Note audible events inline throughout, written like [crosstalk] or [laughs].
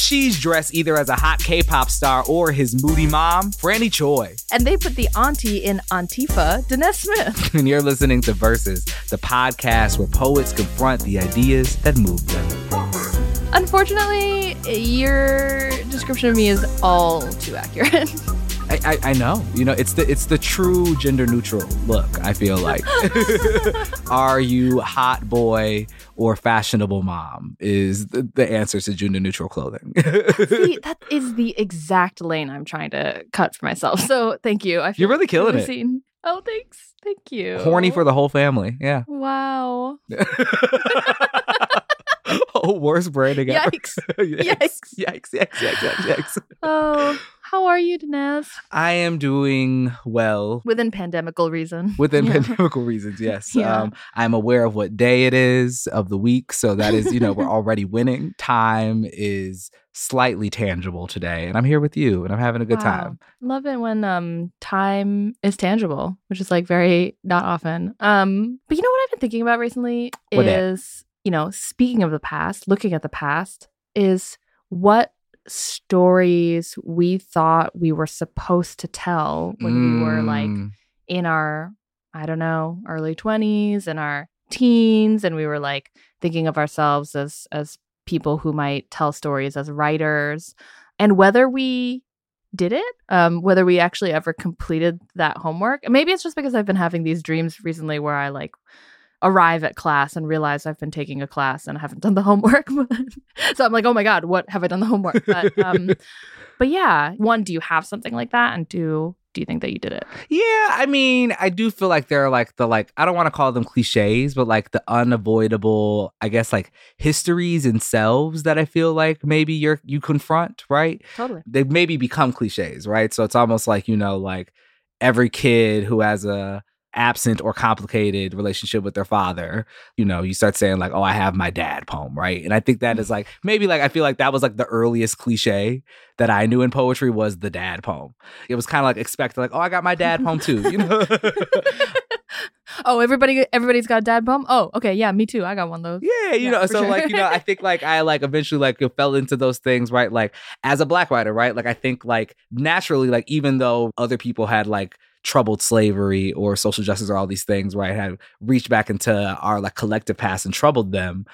She's dressed either as a hot K pop star or his moody mom, Franny Choi. And they put the auntie in Antifa, Danez Smith. [laughs] and you're listening to Verses, the podcast where poets confront the ideas that move them. Unfortunately, your description of me is all too accurate. [laughs] I, I, I, know. You know, it's the it's the true gender neutral look, I feel like. [laughs] Are you hot boy or fashionable mom is the, the answer to gender neutral clothing. [laughs] See, that is the exact lane I'm trying to cut for myself. So thank you. I You're really killing it. Scene. Oh, thanks. Thank you. Horny for the whole family. Yeah. Wow. [laughs] oh, worst branding yikes. ever. yikes. Yikes. Yikes. Yikes. Yikes. Yikes. Oh. How are you, Danez? I am doing well. Within pandemical reason. Within yeah. pandemical reasons, [laughs] yes. Yeah. Um, I'm aware of what day it is of the week. So that is, you know, we're already winning. [laughs] Time is slightly tangible today. And I'm here with you and I'm having a good wow. time. Love it when um time is tangible, which is like very not often. Um, but you know what I've been thinking about recently what is, you know, speaking of the past, looking at the past, is what stories we thought we were supposed to tell when mm. we were like mm. in our I don't know, early 20s and our teens and we were like thinking of ourselves as as people who might tell stories as writers and whether we did it um whether we actually ever completed that homework maybe it's just because i've been having these dreams recently where i like arrive at class and realize I've been taking a class and I haven't done the homework. [laughs] so I'm like, oh my God, what have I done the homework? But um [laughs] but yeah, one, do you have something like that? And two, do you think that you did it? Yeah, I mean, I do feel like there are like the like I don't want to call them cliches, but like the unavoidable, I guess like histories and selves that I feel like maybe you're you confront, right? Totally. They maybe become cliches, right? So it's almost like, you know, like every kid who has a absent or complicated relationship with their father, you know, you start saying like, "Oh, I have my dad" poem, right? And I think that is mm. like maybe like I feel like that was like the earliest cliche that I knew in poetry was the dad poem. It was kind of like expected, like, "Oh, I got my dad poem too," you know. [laughs] oh, everybody, everybody's got a dad poem. Oh, okay, yeah, me too. I got one of those. Yeah, you yeah, know, so sure. like you know, I [laughs] think like I like eventually like fell into those things, right? Like as a black writer, right? Like I think like naturally, like even though other people had like troubled slavery or social justice or all these things, right, had reached back into our like collective past and troubled them.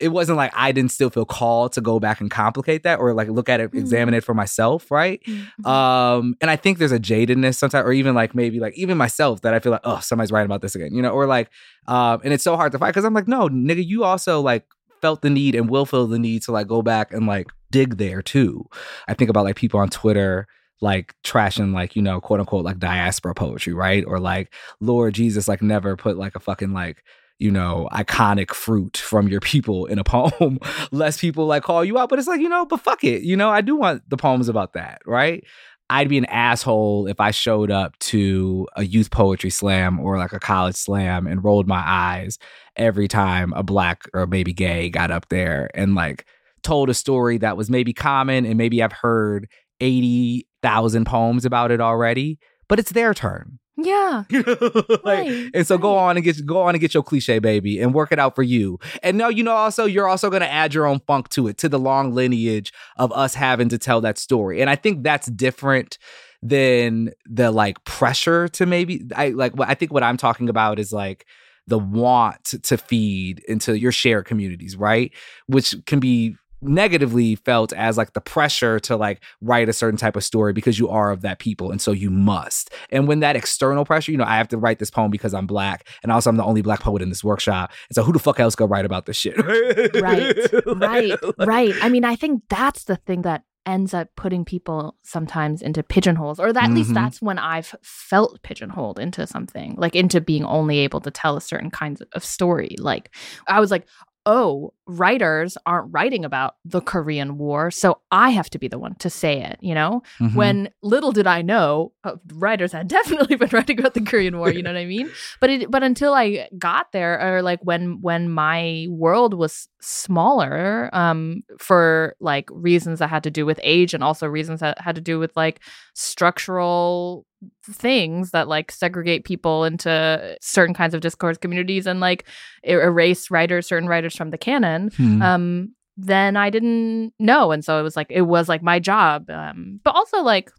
It wasn't like I didn't still feel called to go back and complicate that or like look at it, mm-hmm. examine it for myself, right? Mm-hmm. Um, and I think there's a jadedness sometimes, or even like maybe like even myself that I feel like, oh, somebody's writing about this again, you know, or like, um, and it's so hard to fight because I'm like, no, nigga, you also like felt the need and will feel the need to like go back and like dig there too. I think about like people on Twitter like trashing like you know quote unquote like diaspora poetry right? Or like lord jesus like never put like a fucking like you know iconic fruit from your people in a poem. [laughs] Less people like call you out but it's like you know but fuck it you know i do want the poems about that right? I'd be an asshole if I showed up to a youth poetry slam or like a college slam and rolled my eyes every time a black or maybe gay got up there and like told a story that was maybe common and maybe I've heard 80 thousand poems about it already, but it's their turn. Yeah. [laughs] like, right, and so right. go on and get go on and get your cliche baby and work it out for you. And no, you know also you're also going to add your own funk to it to the long lineage of us having to tell that story. And I think that's different than the like pressure to maybe I like I think what I'm talking about is like the want to feed into your shared communities, right? Which can be negatively felt as like the pressure to like write a certain type of story because you are of that people and so you must. And when that external pressure you know i have to write this poem because i'm black and also i'm the only black poet in this workshop and so who the fuck else go write about this shit? Right [laughs] right right. I mean i think that's the thing that ends up putting people sometimes into pigeonholes or that, at mm-hmm. least that's when i've felt pigeonholed into something like into being only able to tell a certain kind of story. Like i was like oh, writers aren't writing about the Korean War, so I have to be the one to say it, you know? Mm-hmm. When little did I know, uh, writers had [laughs] definitely been writing about the Korean War, you know what I mean? [laughs] But it but until I got there or like when when my world was smaller um for like reasons that had to do with age and also reasons that had to do with like structural things that like segregate people into certain kinds of discourse communities and like erase writers certain writers from the canon hmm. um then I didn't know. And so it was like, it was like my job. Um, but also, like,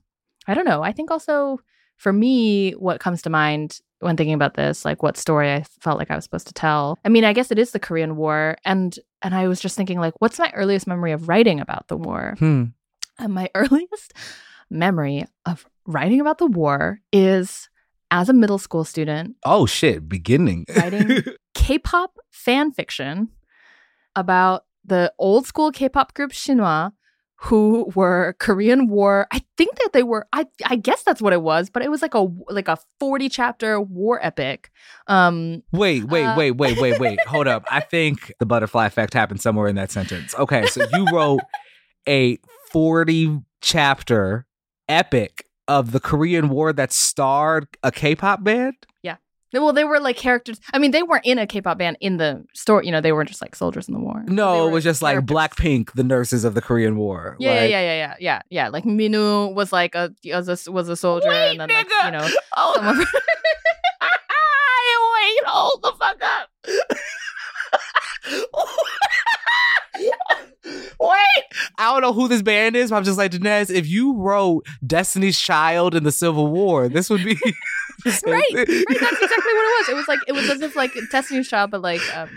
I don't know. I think also for me, what comes to mind when thinking about this, like what story I felt like I was supposed to tell. I mean, I guess it is the Korean War, and and I was just thinking, like, what's my earliest memory of writing about the war? Hmm. And my [laughs] earliest memory of writing about the war is as a middle school student. Oh shit! Beginning writing [laughs] K-pop fan fiction about the old school K-pop group Shinhwa who were Korean War. I think that they were. I I guess that's what it was, but it was like a like a forty chapter war epic. Um, wait, wait, uh, wait, wait, wait, wait. [laughs] Hold up. I think the butterfly effect happened somewhere in that sentence. Okay, so you wrote a forty chapter epic of the Korean War that starred a K-pop band. Yeah. Well, they were like characters. I mean, they weren't in a K-pop band in the story. You know, they weren't just like soldiers in the war. No, it was just like Blackpink, the nurses of the Korean War. Yeah, like, yeah, yeah, yeah, yeah, yeah. Like Minwoo was like a was a, was a soldier, Wait, and then nigga. like you know, oh. some [laughs] of Wait, hold the fuck up. Wait, I don't know who this band is, but I'm just like, Danez, if you wrote Destiny's Child in the Civil War, this would be [laughs] right, right. That's exactly what it was. It was like it was as if like Destiny's Child, but like um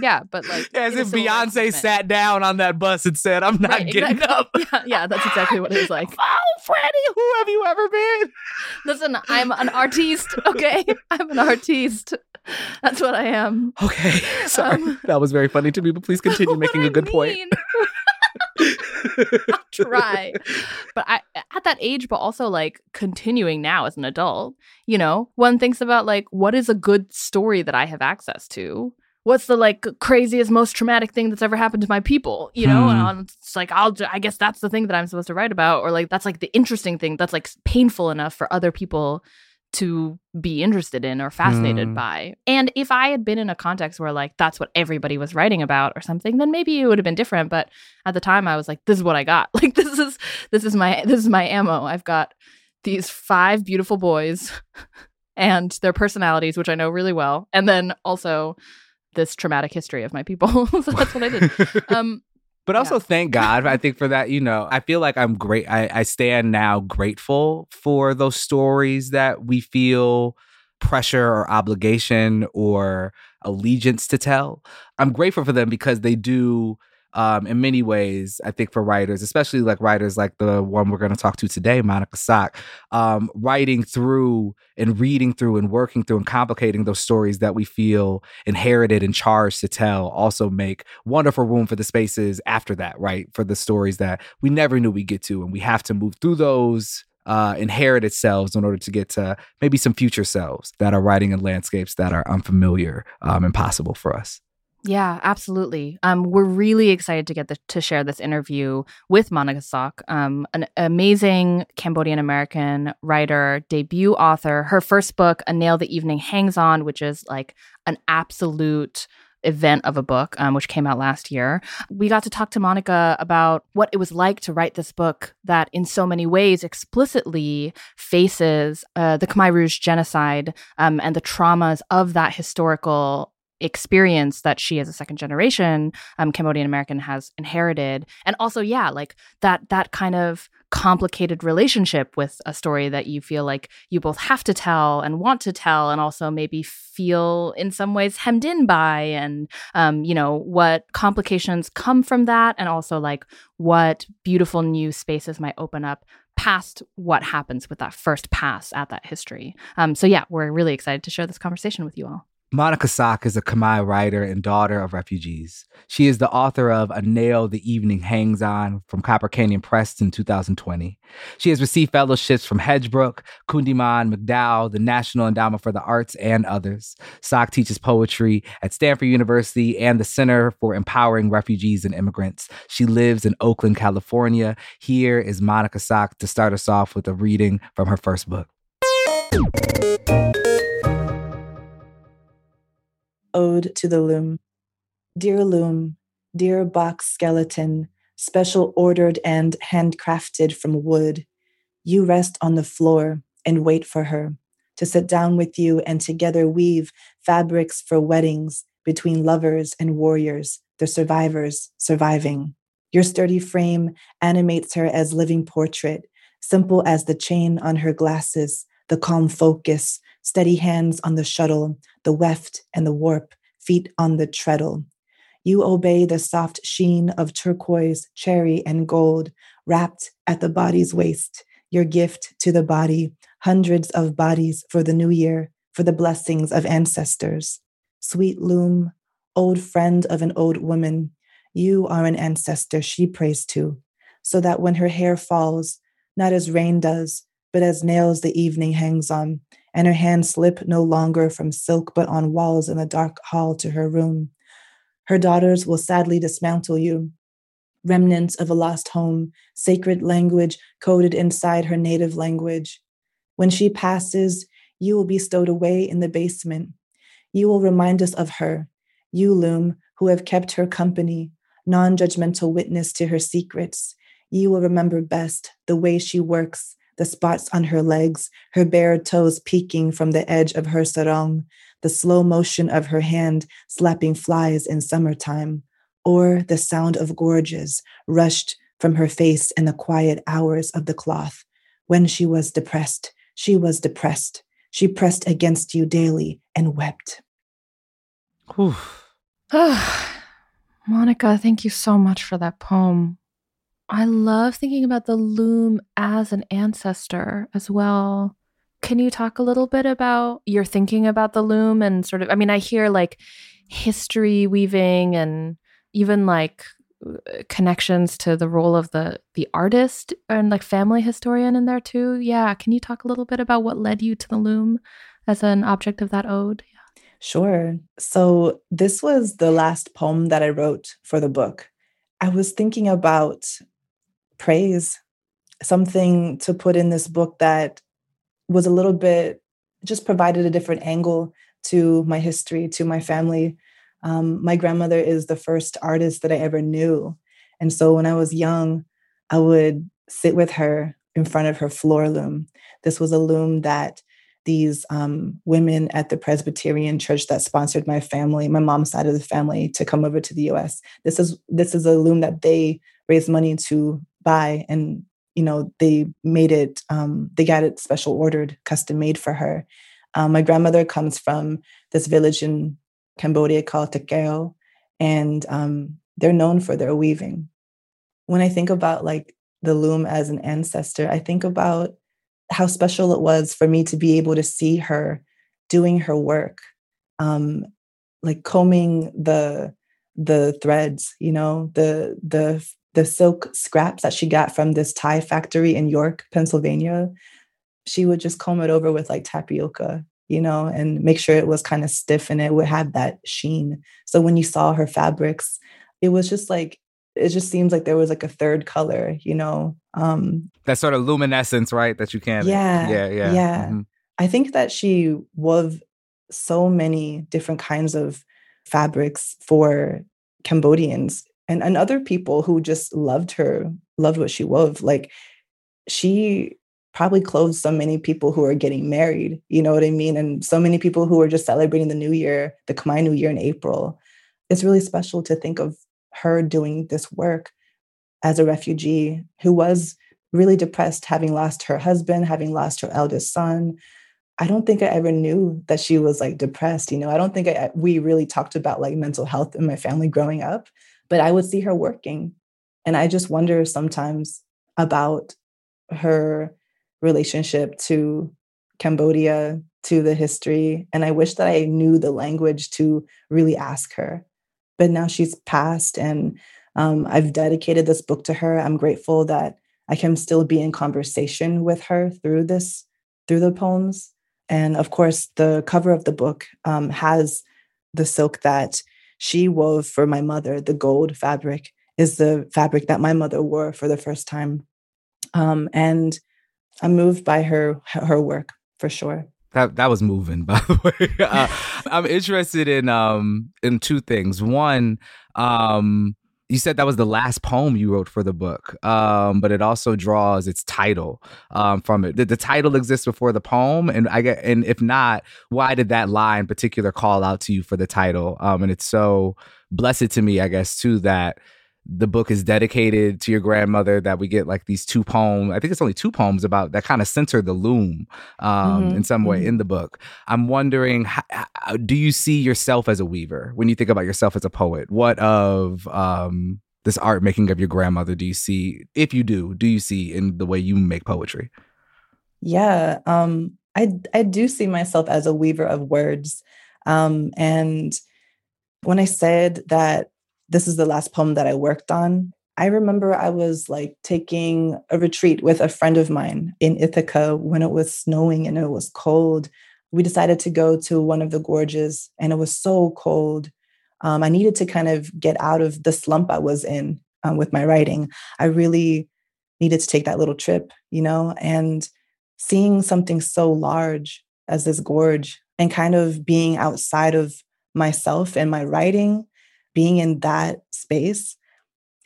yeah, but like yeah, as if Beyonce sat down on that bus and said, "I'm not right, getting exactly. up." Yeah, yeah, that's exactly what it was like. [laughs] oh, Freddie, who have you ever been? Listen, I'm an artiste. Okay, [laughs] I'm an artiste. That's what I am. Okay, sorry, um, that was very funny to me. But please continue making a good mean. point. [laughs] [laughs] I'll try. But I at that age, but also like continuing now as an adult, you know, one thinks about like what is a good story that I have access to? What's the like craziest, most traumatic thing that's ever happened to my people? You know, hmm. and it's like I'll, I guess that's the thing that I'm supposed to write about, or like that's like the interesting thing that's like painful enough for other people to be interested in or fascinated mm. by. And if I had been in a context where like that's what everybody was writing about or something, then maybe it would have been different. But at the time I was like, this is what I got. [laughs] Like this is this is my this is my ammo. I've got these five beautiful boys [laughs] and their personalities, which I know really well, and then also this traumatic history of my people. [laughs] so that's what I did. Um but also, yeah. thank God, I think, for that. You know, I feel like I'm great. I, I stand now grateful for those stories that we feel pressure or obligation or allegiance to tell. I'm grateful for them because they do um, in many ways, I think for writers, especially like writers like the one we're going to talk to today, Monica Sok, um, writing through and reading through and working through and complicating those stories that we feel inherited and charged to tell also make wonderful room for the spaces after that, right? For the stories that we never knew we'd get to. And we have to move through those uh, inherited selves in order to get to maybe some future selves that are writing in landscapes that are unfamiliar, um, impossible for us. Yeah, absolutely. Um, we're really excited to get the, to share this interview with Monica Sok, um, an amazing Cambodian American writer, debut author. Her first book, A Nail the Evening Hangs On, which is like an absolute event of a book, um, which came out last year. We got to talk to Monica about what it was like to write this book that, in so many ways, explicitly faces uh, the Khmer Rouge genocide um, and the traumas of that historical experience that she as a second generation um, cambodian american has inherited. And also yeah like that that kind of complicated relationship with a story that you feel like you both have to tell and want to tell and also maybe feel in some ways hemmed in by and um, you know what complications come from that and also like what beautiful new spaces might open up past what happens with that first pass at that history. Um, so yeah we're really excited to share this conversation with you all Monica Sok is a Khmer writer and daughter of refugees. She is the author of A Nail the Evening Hangs On from Copper Canyon Press in 2020. She has received fellowships from Hedgebrook, Kundiman, MacDowell, the National Endowment for the Arts, and others. Sok teaches poetry at Stanford University and the Center for Empowering Refugees and Immigrants. She lives in Oakland, California. Here is Monica Sok to start us off with a reading from her first book. Ode to the Loom. Dear Loom, dear box skeleton, special ordered and handcrafted from wood, you rest on the floor and wait for her to sit down with you and together weave fabrics for weddings between lovers and warriors the survivors surviving. Your sturdy frame animates her as living portrait, simple as the chain on her glasses, the calm focus, steady hands on the shuttle, the weft and the warp, feet on the treadle. You obey the soft sheen of turquoise, cherry, and gold, wrapped at the body's waist, your gift to the body, hundreds of bodies for the new year, for the blessings of ancestors. Sweet loom, old friend of an old woman, you are an ancestor she prays to, so that when her hair falls, not as rain does, but as nails the evening hangs on, and her hands slip no longer from silk but on walls in the dark hall to her room. Her daughters will sadly dismantle you. Remnants of a lost home, sacred language coded inside her native language. When she passes, you will be stowed away in the basement. You will remind us of her, you, Loom, who have kept her company, non judgmental witness to her secrets. You will remember best the way she works, the spots on her legs, her bare toes peeking from the edge of her sarong, the slow motion of her hand slapping flies in summertime, or the sound of gorges rushed from her face in the quiet hours of the cloth. When she was depressed, she was depressed. She pressed against you daily and wept. [sighs] Monica, thank you so much for that poem. I love thinking about the loom as an ancestor as well. Can you talk a little bit about your thinking about the loom and sort of, I mean, I hear like history weaving and even like uh, connections to the role of the the artist and like family historian in there too. Yeah, can you talk a little bit about what led you to the loom as an object of that ode? Yeah. Sure. So this was the last poem that I wrote for the book. I was thinking about praise, something to put in this book that was a little bit just provided a different angle to my history, to my family. Um, my grandmother is the first artist that I ever knew. And so when I was young, I would sit with her in front of her floor loom. This was a loom that these um, women at the Presbyterian church that sponsored my family, my mom's side of the family, to come over to the U.S. This is this is a loom that they raised money to buy, and you know they made it. Um, they got it special ordered, custom made for her. Um, my grandmother comes from this village in Cambodia called Takeo, and um, they're known for their weaving. When I think about like the loom as an ancestor, I think about how special it was for me to be able to see her doing her work, um, like combing the the threads, you know, the the the silk scraps that she got from this tie factory in York, Pennsylvania. She would just comb it over with like tapioca you know, and make sure it was kind of stiff and it would have that sheen. So when you saw her fabrics, it was just like it just seems like there was like a third color, you know. Um that sort of luminescence, right? That you can Yeah. Yeah, yeah. Yeah. Mm-hmm. I think that she wove so many different kinds of fabrics for Cambodians and, and other people who just loved her, loved what she wove. Like she probably clothes so many people who are getting married, you know what I mean? And so many people who are just celebrating the new year, the Khmer New Year in April. It's really special to think of her doing this work as a refugee who was really depressed, having lost her husband, having lost her eldest son. I don't think I ever knew that she was like depressed. You know, I don't think I, we really talked about like mental health in my family growing up, but I would see her working. And I just wonder sometimes about her relationship to Cambodia, to the history. And I wish that I knew the language to really ask her. But now she's passed, and um, I've dedicated this book to her. I'm grateful that I can still be in conversation with her through this, through the poems. And of course, the cover of the book um, has the silk that she wove for my mother. The gold fabric is the fabric that my mother wore for the first time. Um, and I'm moved by her her work for sure. That that was moving, [laughs] by the way. Uh, [laughs] I'm interested in um in two things. One, um, you said that was the last poem you wrote for the book, um, but it also draws its title um, from it. Did the title exist before the poem? And I get, and if not, why did that line in particular call out to you for the title? Um, and it's so blessed to me, I guess, too, that the book is dedicated to your grandmother that we get like these two poems i think it's only two poems about that kind of center the loom um, mm-hmm. in some way mm-hmm. in the book i'm wondering how, how, do you see yourself as a weaver when you think about yourself as a poet what of um, this art making of your grandmother do you see if you do do you see in the way you make poetry yeah um, i i do see myself as a weaver of words um, and when i said that this is the last poem that I worked on. I remember I was like taking a retreat with a friend of mine in Ithaca when it was snowing and it was cold. We decided to go to one of the gorges and it was so cold. Um, I needed to kind of get out of the slump I was in um, with my writing. I really needed to take that little trip, you know, and seeing something so large as this gorge and kind of being outside of myself and my writing being in that space.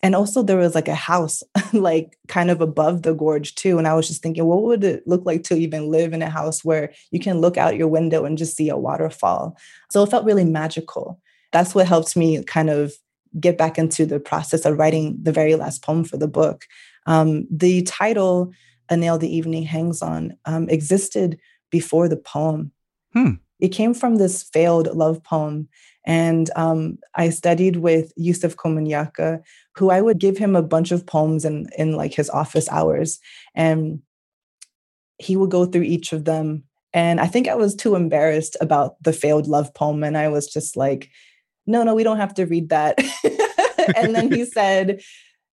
And also there was like a house [laughs] like kind of above the gorge too and i was just thinking what would it look like to even live in a house where you can look out your window and just see a waterfall? So it felt really magical. That's what helped me kind of get back into the process of writing the very last poem for the book. Um, the title a nail the evening hangs on um, existed before the poem. Hmm. it came from this failed love poem and um, I studied with Yusef Komunyakaa, who I would give him a bunch of poems in, in like his office hours. And he would go through each of them. And I think I was too embarrassed about the failed love poem. And I was just like, no, no, we don't have to read that. [laughs] and then he [laughs] said,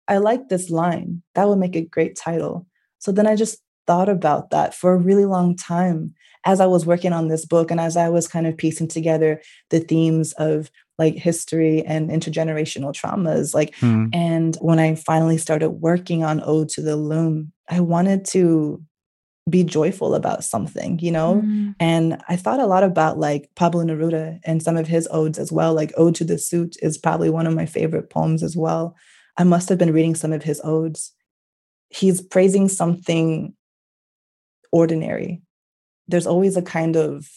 I like this line. That would make a great title. So then I just thought about that for a really long time as I was working on this book and as I was kind of piecing together the themes of like history and intergenerational traumas like mm. and when I finally started working on Ode to the Loom I wanted to be joyful about something, you know? Mm. And I thought a lot about like Pablo Neruda and some of his odes as well. Like Ode to the Suit is probably one of my favorite poems as well. I must have been reading some of his odes. He's praising something ordinary, there's always a kind of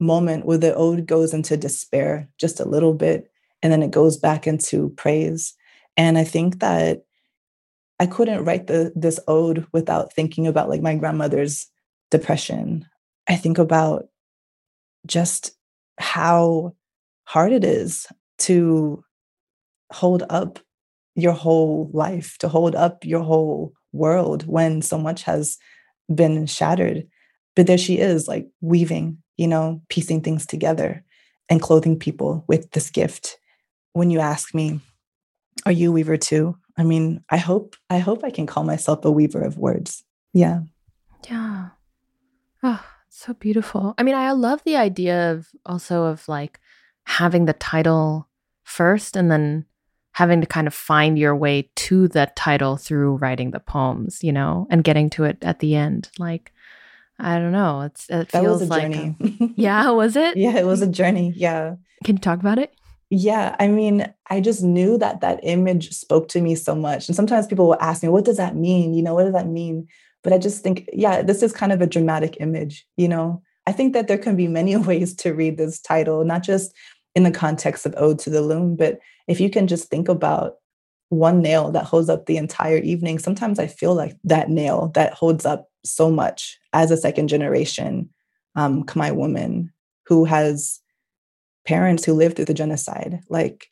moment where the ode goes into despair just a little bit and then it goes back into praise. And i think that i couldn't write the this ode without thinking about like my grandmother's depression. I think about just how hard it is to hold up your whole life to hold up your whole world when so much has been shattered but there she is, like weaving, you know, piecing things together and clothing people with this gift. When you ask me, are you a weaver too? I mean, I hope I hope I can call myself a weaver of words. Yeah. Yeah. Oh, so beautiful. I mean, I love the idea of also of like having the title first and then having to kind of find your way to that title through writing the poems, you know, and getting to it at the end. Like I don't know. It's it that feels was a like journey. A, [laughs] yeah, was it? yeah, it was a journey. Yeah. Can you talk about it? Yeah, I mean, I just knew that that image spoke to me so much. And sometimes people will ask me, "What does that mean?" You know, what does that mean? But I just think, yeah, this is kind of a dramatic image, you know. I think that there can be many [laughs] ways to read this title, not just in the context of Ode to the Loom, but if you can just think about one nail that holds up the entire evening, sometimes I feel like that nail that holds up so much as a second generation um, Khmer woman who has parents who lived through the genocide. Like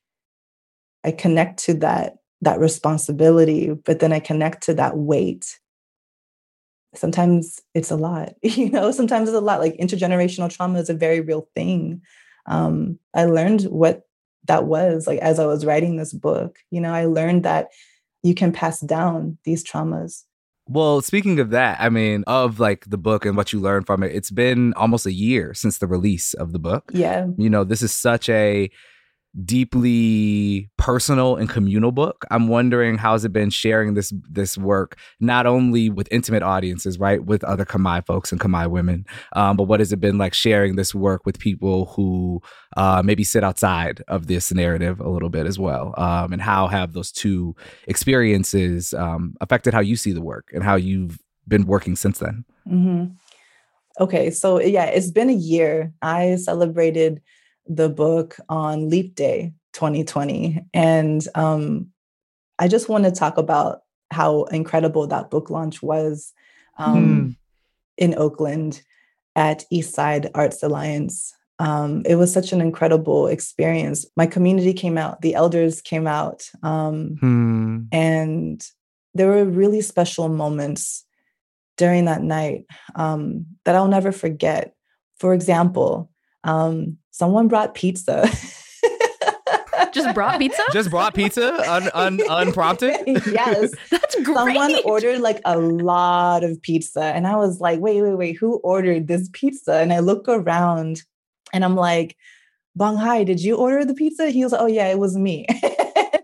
I connect to that that responsibility, but then I connect to that weight. Sometimes it's a lot, [laughs] you know. Sometimes it's a lot. Like intergenerational trauma is a very real thing. Um, I learned what that was like as I was writing this book. You know, I learned that you can pass down these traumas well, speaking of that, I mean, of like the book and what you learned from it, it's been almost a year since the release of the book. Yeah. You know, this is such a deeply personal and communal book. I'm wondering how's it been sharing this this work not only with intimate audiences, right, with other Khmer folks and Khmer women, um, but what has it been like sharing this work with people who uh, maybe sit outside of this narrative a little bit as well, um, and how have those two experiences um, affected how you see the work and how you've been working since then? Mm-hmm. Okay, so yeah, it's been a year. I celebrated the book on Leap Day 2020. And um, I just want to talk about how incredible that book launch was um, hmm. in Oakland at Eastside Arts Alliance. Um, it was such an incredible experience. My community came out, the elders came out, um, hmm. and there were really special moments during that night um, that I'll never forget. For example, um, someone brought pizza. [laughs] Just brought pizza? Just brought pizza un, un, unprompted? [laughs] yes. [laughs] That's great. Someone ordered like a lot of pizza. And I was like, wait, wait, wait, who ordered this pizza? And I look around and I'm like, Bong Hai, did you order the pizza? He was like, oh, yeah, it was me.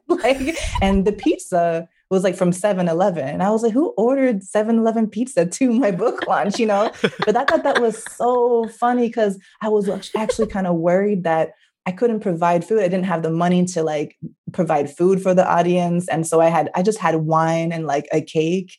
like, and the pizza was like from 7-Eleven. And I was like, who ordered 7-Eleven pizza to my book [laughs] launch, you know? but I thought that was so funny because I was actually kind of worried that I couldn't provide food. I didn't have the money to like provide food for the audience. And so I had, I just had wine and like a cake.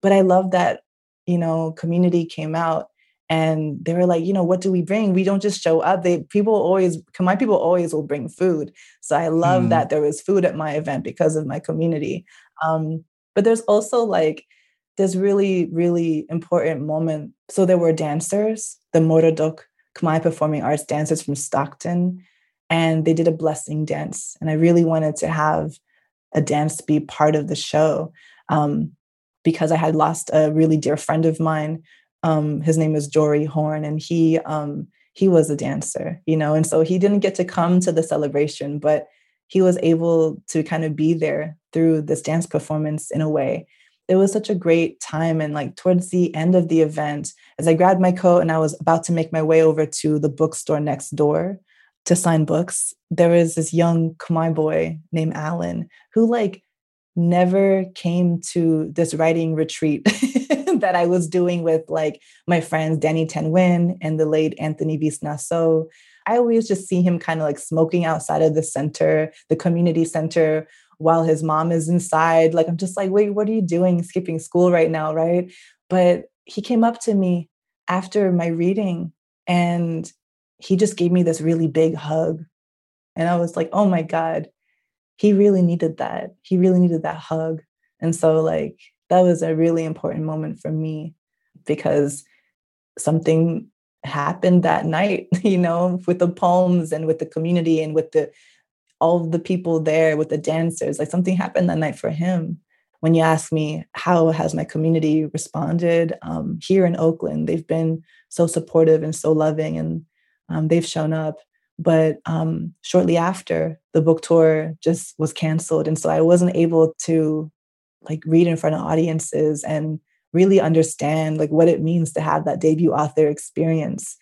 But I love that, you know, community came out and they were like you know what do we bring we don't just show up they people always my people always will bring food so i love mm. that there was food at my event because of my community um, but there's also like this really, really important moment. So there were dancers, the Morodok Khmer Performing Arts dancers from Stockton, and they did a blessing dance. And I really wanted to have a dance be part of the show um, because I had lost a really dear friend of mine. Um, his name is Jory Horn, and he um, he was a dancer, you know, and so he didn't get to come to the celebration, but he was able to kind of be there through this dance performance in a way. It was such a great time. And like towards the end of the event, as I grabbed my coat and I was about to make my way over to the bookstore next door to sign books, there was this young Khmer boy named Alan who like never came to this writing retreat [laughs] that I was doing with like my friends Danny Thanh Nguyen and the late Anthony Veasna So. I always just see him kind of like smoking outside of the center, the community center, while his mom is inside. Like, I'm just like, wait, what are you doing skipping school right now? Right. But he came up to me after my reading and he just gave me this really big hug. And I was like, oh my God, he really needed that. He really needed that hug. And so, like, that was a really important moment for me because something happened that night, [laughs] you know, with the poems and with the community and with the all the people there with the dancers. Like something happened that night for him. When you ask me how has my community responded um, here in Oakland, they've been so supportive and so loving, and um, they've shown up. But um, shortly after, the book tour just was canceled, and so I wasn't able to like read in front of audiences and really understand like what it means to have that debut author experience.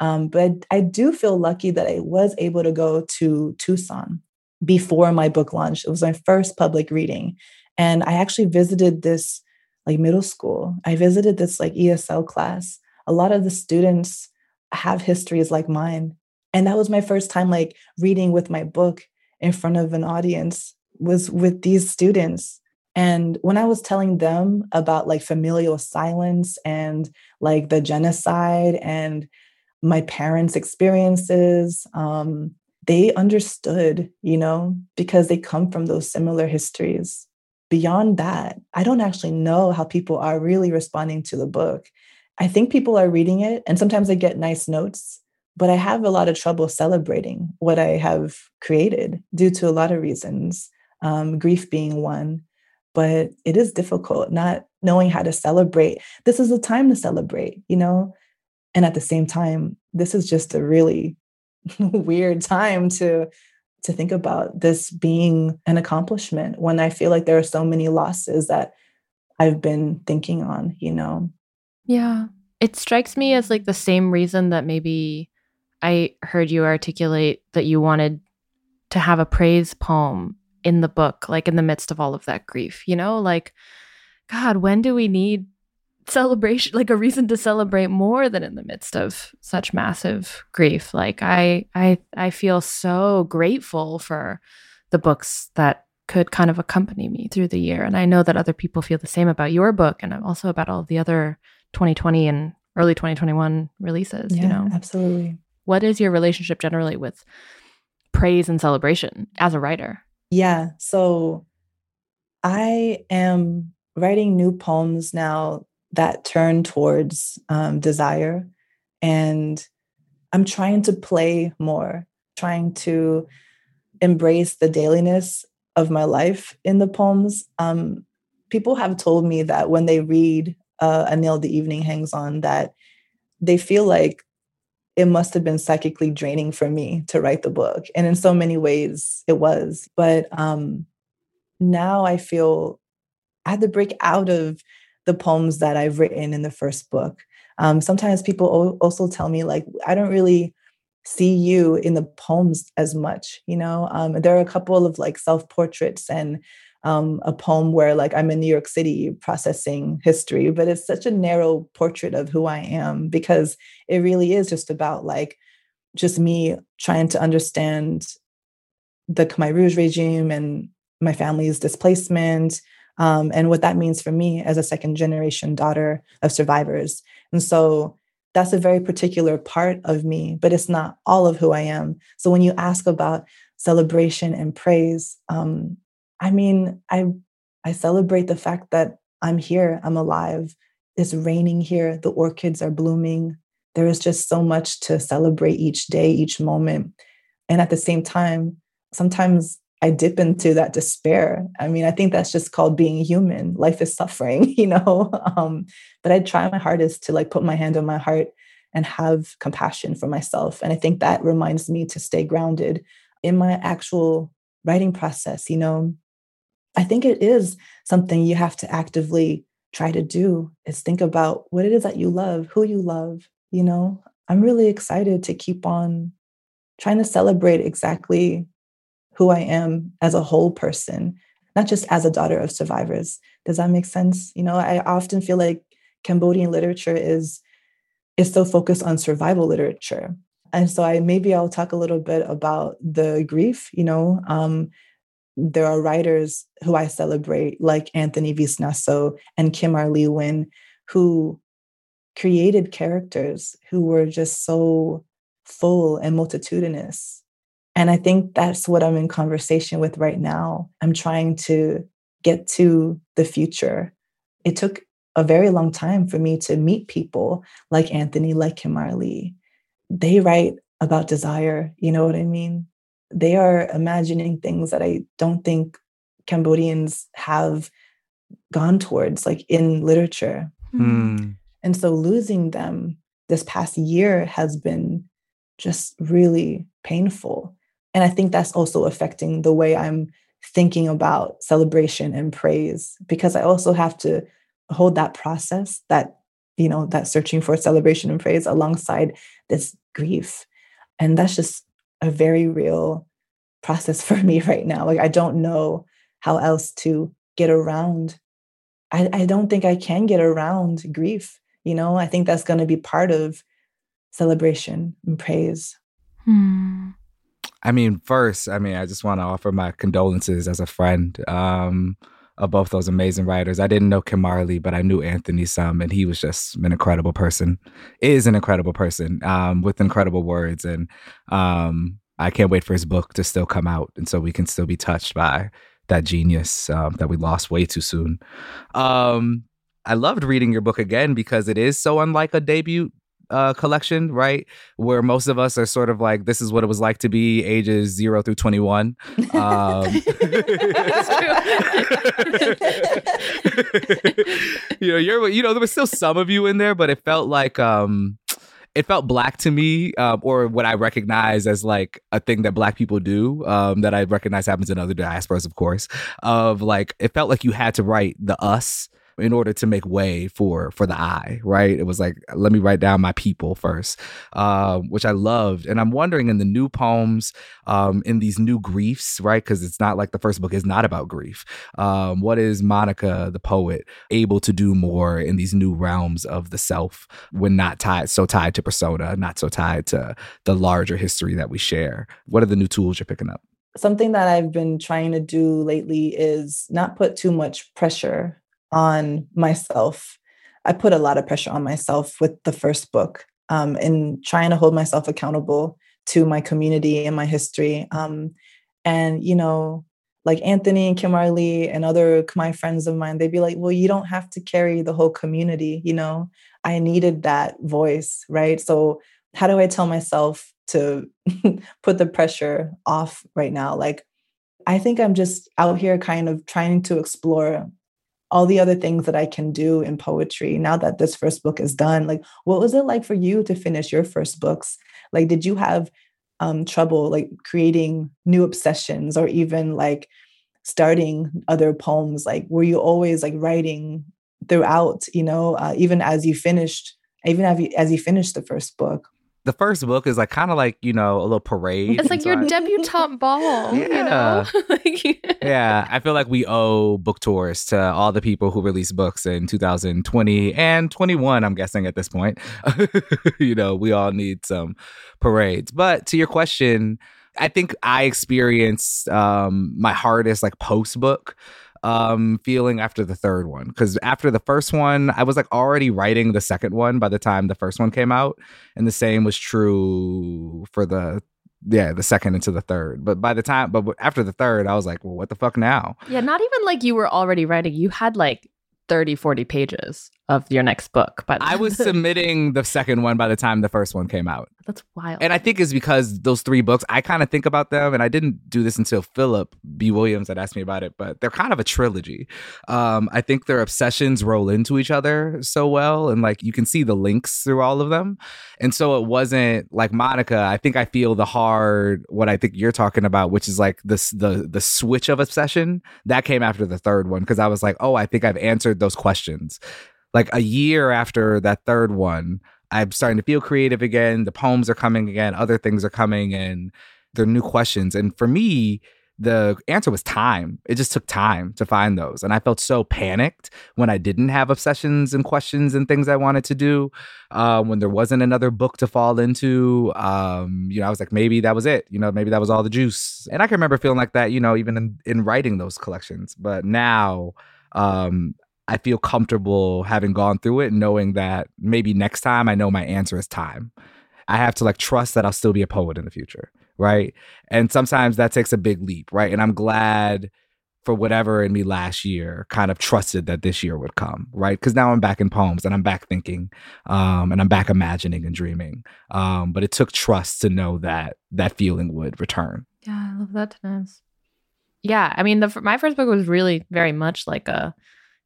Um, but I do feel lucky that I was able to go to Tucson before my book launch. It was my first public reading. And I actually visited this like middle school. I visited this like ESL class. A lot of the students have histories like mine. And that was my first time like reading with my book in front of an audience was with these students and when I was telling them about like familial silence and like the genocide and my parents' experiences, um, they understood, you know, because they come from those similar histories. Beyond that, I don't actually know how people are really responding to the book. I think people are reading it, and sometimes I get nice notes, but I have a lot of trouble celebrating what I have created due to a lot of reasons, um, grief being one but it is difficult not knowing how to celebrate. This is a time to celebrate, you know? And at the same time, this is just a really [laughs] weird time to to think about this being an accomplishment when I feel like there are so many losses that I've been thinking on, you know. Yeah. It strikes me as like the same reason that maybe I heard you articulate that you wanted to have a praise poem in the book, like in the midst of all of that grief, you know? Like, God, when do we need celebration, [laughs] like a reason to celebrate more than in the midst of such massive grief? Like, I, I, I feel so grateful for the books that could kind of accompany me through the year. And I know that other people feel the same about your book and also about all the other 2020 and early 2021 releases, yeah, you know? Absolutely. What is your relationship generally with praise and celebration as a writer? Yeah. So I am writing new poems now that turn towards um, desire. And I'm trying to play more, trying to embrace the dailiness of my life in the poems. Um, people have told me that when they read uh, Nail the Evening Hangs On, that they feel like it must have been psychically draining for me to write the book. And in so many ways, it was. But um, now I feel I had to break out of the poems that I've written in the first book. Um, sometimes people also tell me, like, I don't really see you in the poems as much you know um, there are a couple of like self portraits and um, a poem where like i'm in new york city processing history but it's such a narrow portrait of who i am because it really is just about like just me trying to understand the khmer rouge regime and my family's displacement um, and what that means for me as a second generation daughter of survivors and so that's a very particular part of me, but it's not all of who I am. So when you ask about celebration and praise, um, I mean, I I celebrate the fact that I'm here, I'm alive. It's raining here, the orchids are blooming. There is just so much to celebrate each day, each moment. And at the same time, sometimes I dip into that despair. I mean, I think that's just called being human. Life is suffering, [laughs] you know. Um, but I try my hardest to like put my hand on my heart and have compassion for myself. And I think that reminds me to stay grounded in my actual writing process. You know, I think it is something you have to actively try to do is think about what it is that you love, who you love. You know, I'm really excited to keep on trying to celebrate exactly who I am as a whole person, not just as a daughter of survivors. Does that make sense? You know, I often feel like Cambodian literature is is so focused on survival literature. And so I maybe I'll talk a little bit about the grief, you know. Um, there are writers who I celebrate, like Anthony Veasna So and Kim-R Lee Win, who created characters who were just so full and multitudinous and I think that's what I'm in conversation with right now. I'm trying to get to the future. It took a very long time for me to meet people like Anthony, like Kim-R Lee. They write about desire, you know what I mean? They are imagining things that I don't think Cambodians have gone towards, like in literature. Hmm. And so losing them this past year has been just really painful. And I think that's also affecting the way I'm thinking about celebration and praise because I also have to hold that process that you know that searching for celebration and praise alongside this grief and that's just a very real process [laughs] for me right now. Like i don't know how else to get around. I, I don't think i can get around grief you know? I think that's going to be part of celebration and praise. Hmm. I mean, first, I mean, I just want to offer my condolences as a friend. Um, of both those amazing writers. I didn't know Kim-R Lee, but I knew Anthony some, and he was just an incredible person. Is an incredible person um, with incredible words, and um, I can't wait for his book to still come out, and so we can still be touched by that genius um, that we lost way too soon. Um, I loved reading your book again because it is so unlike a debut uh, collection, right? Where most of us are sort of like, this is what it was like to be ages zero through 21. Um, [laughs] [laughs] you know, you're, you know, there was still some of you in there, but it felt like, um, it felt black to me, um, or what I recognize as like a thing that black people do, um, that I recognize happens in other diasporas, of course. Of like, it felt like you had to write the us in order to make way for for the I, right? It was like, let me write down my people first, uh, which I loved. And I'm wondering in the new poems, um, in these new griefs, right? Because it's not like the first book is not about grief. Um, what is Monica, the poet, able to do more in these new realms of the self when not tied so tied to persona, not so tied to the larger history that we share? What are the new tools you're picking up? Something that I've been trying to do lately is not put too much pressure on myself. I put a lot of pressure on myself with the first book um, in trying to hold myself accountable to my community and my history. Um, and, you know, like Anthony and Kimberly and other my friends of mine, they'd be like, well, you don't have to carry the whole community, you know? I needed that voice, right? So how do I tell myself to [laughs] put the pressure off right now? Like, I think I'm just out here kind of trying to explore all the other things that I can do in poetry now that this first book is done. Like, what was it like for you to finish your first books? Like, did you have um, trouble like creating new obsessions or even like starting other poems? Like, were you always like writing throughout, you know, uh, even as you finished, even as you, as you finished the first book? The first book is like kind of like you know a little parade. It's like your debutante ball. [laughs] Yeah, you know? [laughs] yeah. I feel like we owe book tours to all the people who released books in 2020 and 21. I'm guessing at this point, [laughs] you know, we all need some parades. But to your question, I think I experienced um, my hardest like post book um feeling after the third one. Because after the first one i was like already writing the second one by the time the first one came out and the same was true for the yeah the second into the third. But by the time but after the third i was like well what the fuck now? Yeah not even like you were already writing. You had like 30 40 pages of your next book but i was [laughs] submitting the second one by the time the first one came out. That's wild. And i think it's because those three books i kind of think about them and i didn't do this until phillip b. Williams had asked me about it but they're kind of a trilogy. Um, i think their obsessions roll into each other so well and like you can see the links through all of them. And so it wasn't like monica i think i feel the hard what i think you're talking about which is like this the the switch of obsession that came after the third one because i was like oh i think i've answered those questions. Like a year after that third one, I'm starting to feel creative again. The poems are coming again. Other things are coming, and they're new questions. And for me, the answer was time. It just took time to find those. And I felt so panicked when I didn't have obsessions and questions and things I wanted to do. Uh, when there wasn't another book to fall into, um, you know, I was like, maybe that was it. You know, maybe that was all the juice. And I can remember feeling like that, you know, even in, in writing those collections. But now um, I feel comfortable having gone through it, and knowing that maybe next time I know my answer is time. I have to like trust that I'll still be a poet in the future, right? And sometimes that takes a big leap, right? And I'm glad for whatever in me last year kind of trusted that this year would come, right? Because now I'm back in poems and I'm back thinking, um, and I'm back imagining and dreaming. Um, but it took trust to know that that feeling would return. Yeah, I love that, Danez. Yeah, I mean, the my first book was really very much like a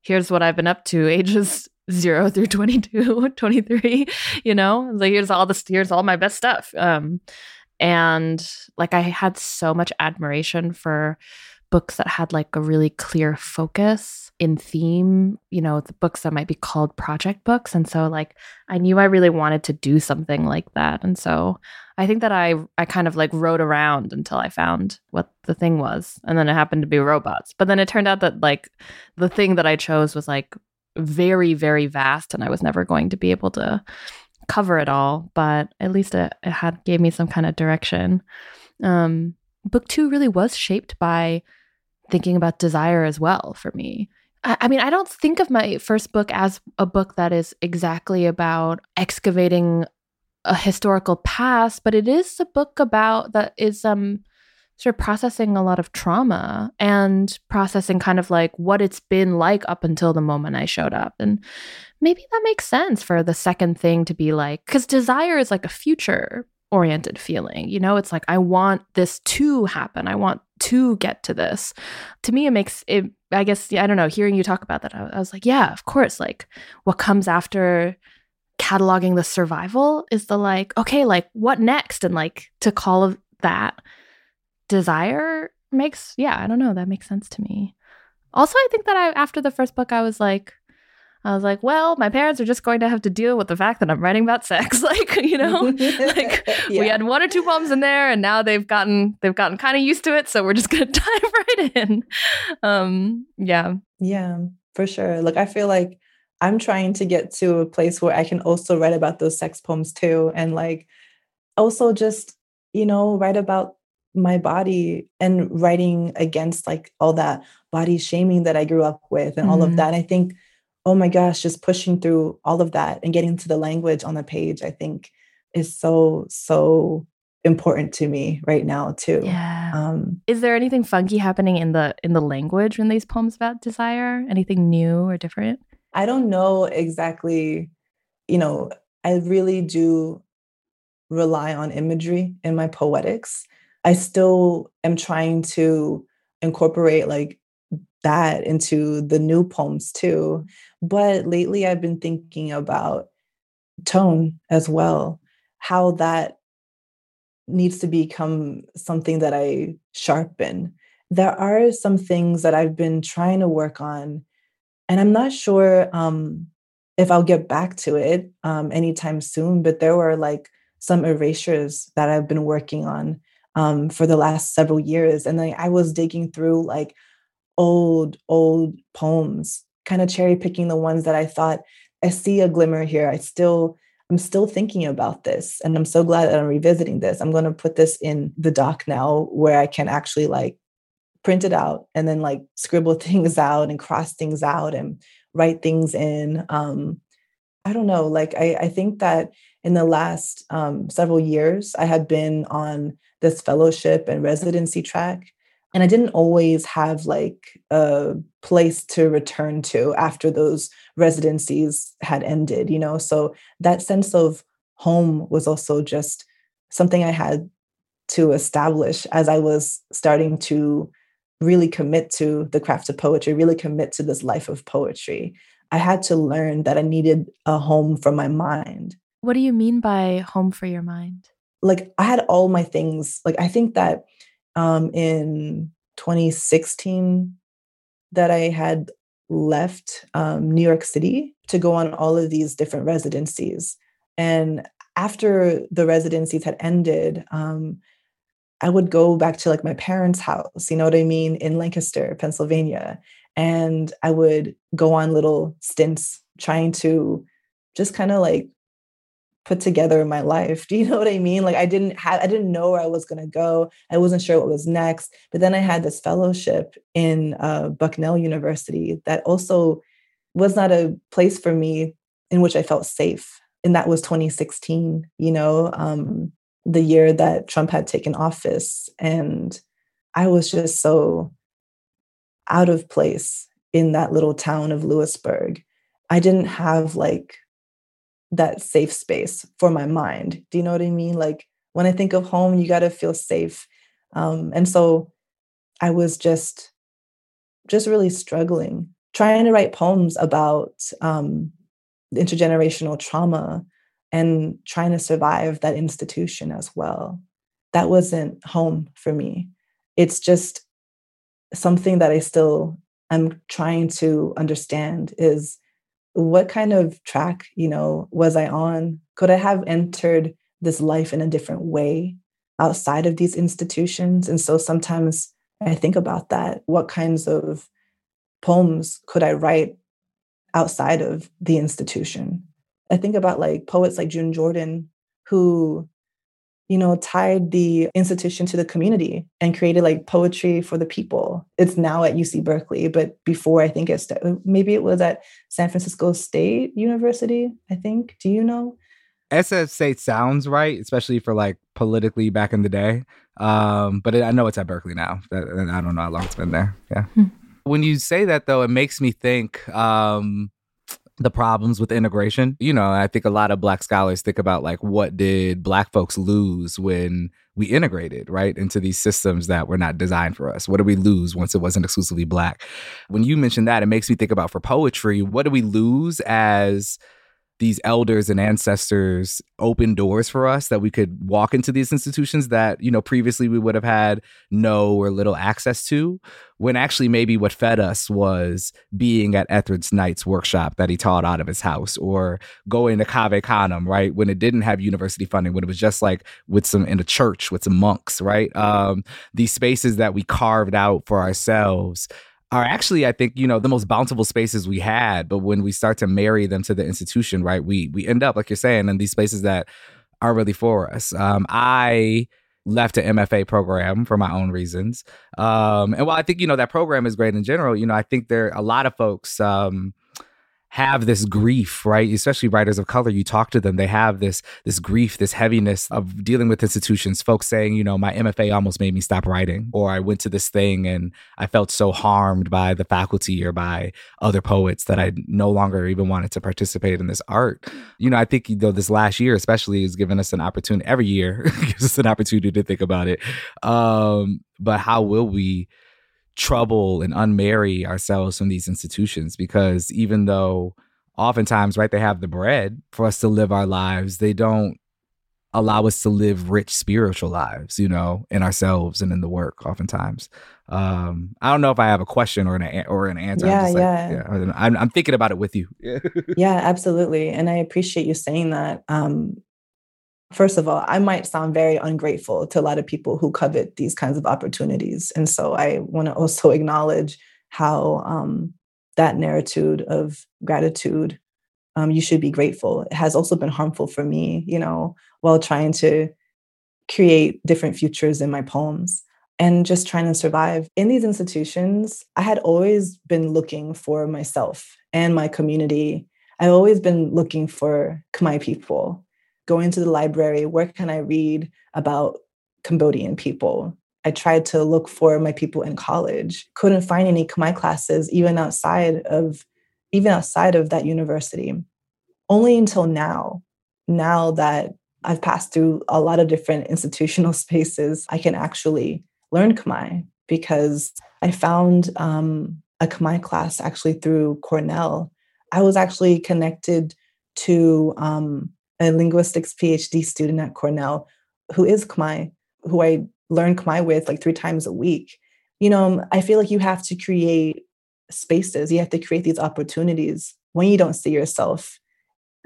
here's what I've been up to [laughs] ages zero through 22, [laughs] 23, you know, like here's all this, here's all my best stuff. Um, and like I had so much admiration for books that had like a really clear focus in theme, you know, the books that might be called project books. And so like I knew I really wanted to do something like that. And so I think that I I kind of like rode around until I found what the thing was. And then it happened to be robots. But then it turned out that like the thing that I chose was like very, very vast and I was never going to be able to cover it all. But at least it, it had gave me some kind of direction. Um book two really was shaped by thinking about desire as well for me. I mean, I don't think of my first book as a book that is exactly about excavating a historical past, but it is a book about that is um sort of processing a lot of trauma and processing kind of like what it's been like up until the moment I showed up. And maybe that makes sense for the second thing to be like cuz desire is like a future oriented feeling. You know, it's like I want this to happen. I want to get to this. To me it makes it I guess I don't know, hearing you talk about that I, I was like, yeah, of course, like what comes after cataloging the survival is the like, okay, like what next? And like to call of that desire makes, yeah, I don't know, that makes sense to me. Also, I think that I, after the first book, I was like, I was like, well, my parents are just going to have to deal with the fact that I'm writing about sex. [laughs] like, you know, [laughs] like yeah. we had one or two poems in there and now they've gotten they've gotten kind of used to it, so we're just [laughs] going to dive right in. Um, yeah. Yeah, for sure. Look, I feel like I'm trying to get to a place where I can also write about those sex poems too and like also just, you know, write about my body and writing against like all that body shaming that I grew up with and mm-hmm. all of mm-hmm. that. And I think oh my gosh, just pushing through all of that and getting to the language on the page, I think is so, so important to me right now too. Yeah. Um, is there anything funky happening in the in the language in these poems about desire? Anything new or different? I don't know exactly, you know, I really do rely on imagery in my poetics. I still am trying to incorporate like that into the new poems too. But lately, I've been thinking about tone as well, how that needs to become something that I sharpen. There are some things that I've been trying to work on, and I'm not sure um, if I'll get back to it um, anytime soon, but there were like some erasures that I've been working on um, for the last several years. And I was digging through like old, old poems, kind of cherry picking the ones that I thought I see a glimmer here. I still, I'm still thinking about this. And I'm so glad that I'm revisiting this. I'm going to put this in the doc now where I can actually like print it out and then like scribble [laughs] things out and cross things out and write things in. Um, I don't know. Like, I, I think that in the last um, several years, I had been on this fellowship and residency track and i didn't always have like a place to return to after those residencies had ended you know? So that sense of home was also just something i had to establish as i was starting to really commit to the craft of poetry really commit to this life of poetry. I had to learn that i needed a home for my mind. What do you mean by home for your mind? Like i had all my things like i think that um, in 2016 that I had left um, New York City to go on all of these different residencies. And after the residencies had ended, um, I would go back to like my parents' house, you know what I mean, in Lancaster, Pennsylvania. And I would go on little stints trying to just kind of like put together in my life. [laughs] Do you know what I mean? Like I didn't have I didn't know where I was going to go. I wasn't sure what was next. But then I had this fellowship in uh, Bucknell University that also was not a place for me in which I felt safe. And that was 2016, you know, um, the year that Trump had taken office. And I was just so out of place in that little town of Lewisburg. I didn't have like that safe space for my mind. Do you know what I mean? Like when I think of home, you got to feel safe. Um, and so I was just, just really struggling, trying to write poems about um, intergenerational trauma and trying to survive that institution as well. That wasn't home for me. It's just something that I still am trying to understand is what kind of track you know was i on? Could i have entered this life in a different way outside of these institutions? And so sometimes i think about that. What kinds of poems could i write outside of the institution? I think about like poets like june jordan who you know, tied the institution to the community and created like poetry for the people. It's now at UC Berkeley, but before I think it's maybe it was at San Francisco State University. I think. Do you know? SF State sounds right, especially for like politically back in the day. Um, but it, I know it's at Berkeley now. and I don't know how long it's been there. Yeah. Hmm. When you say that, though, it makes me think. Um, the problems with integration. You know, I think a lot of black scholars think about like what did black folks lose when we integrated, right, into these systems that were not designed for us? What did we lose once it wasn't exclusively black? When you mention that, it makes me think about for poetry, what do we lose as these elders and ancestors opened doors for us that we could walk into these institutions that you know previously we would have had no or little access to when actually maybe what fed us was being at Etheridge Knight's workshop that he taught out of his house or going to Cave Canem, right? When it didn't have university funding, when it was just like with some in a church with some monks, right? Um, these spaces that we carved out for ourselves are actually, I think, you know, the most bountiful spaces we had. But when we start to marry them to the institution, right, we we end up, like you're saying, in these spaces that are really for us. Um, I left an MFA program for my own reasons. Um, and while I think, you know, that program is great in general, you know, I think there are a lot of folks um, have this grief, right? Especially writers of color, you talk to them, they have this this grief, this heaviness of dealing with institutions. Folks saying, you know, my MFA almost made me stop writing, or I went to this thing and I felt so harmed by the faculty or by other poets that I no longer even wanted to participate in this art. You know, I think though this last year especially has given us an opportunity every year [laughs] gives us an opportunity to think about it. Um, but how will we trouble and unmarry ourselves from these institutions because even though oftentimes right they have the bread for us to live our lives they don't allow us to live rich spiritual lives you know in ourselves and in the work oftentimes. Um i don't know if i have a question or an or an answer. Yeah, I'm yeah. yeah I'm, I'm thinking about it with you. [laughs] Yeah absolutely. And i appreciate you saying that. Um first of all, I might sound very ungrateful to a lot of people who covet these kinds of opportunities. And so I want to also [laughs] acknowledge how um, that narrative of gratitude, um, you should be grateful, it has also been harmful for me, you know, while trying to create different futures in my poems and just trying to survive. In these institutions, I had always been looking for myself and my community. I've always been looking for Khmer people going to the library, where can I read about Cambodian people? I tried to look for my people in college, couldn't find any Khmer classes even outside of even outside of that university. Only until now, now that I've passed through a lot of different [laughs] institutional spaces, I can actually learn Khmer because I found um, a Khmer class actually through Cornell. I was actually connected to um, a linguistics PhD student at Cornell who is Khmer, who I learn Khmer with like three times a week. You know, I feel like you have to create spaces, you have to create these opportunities when you don't see yourself.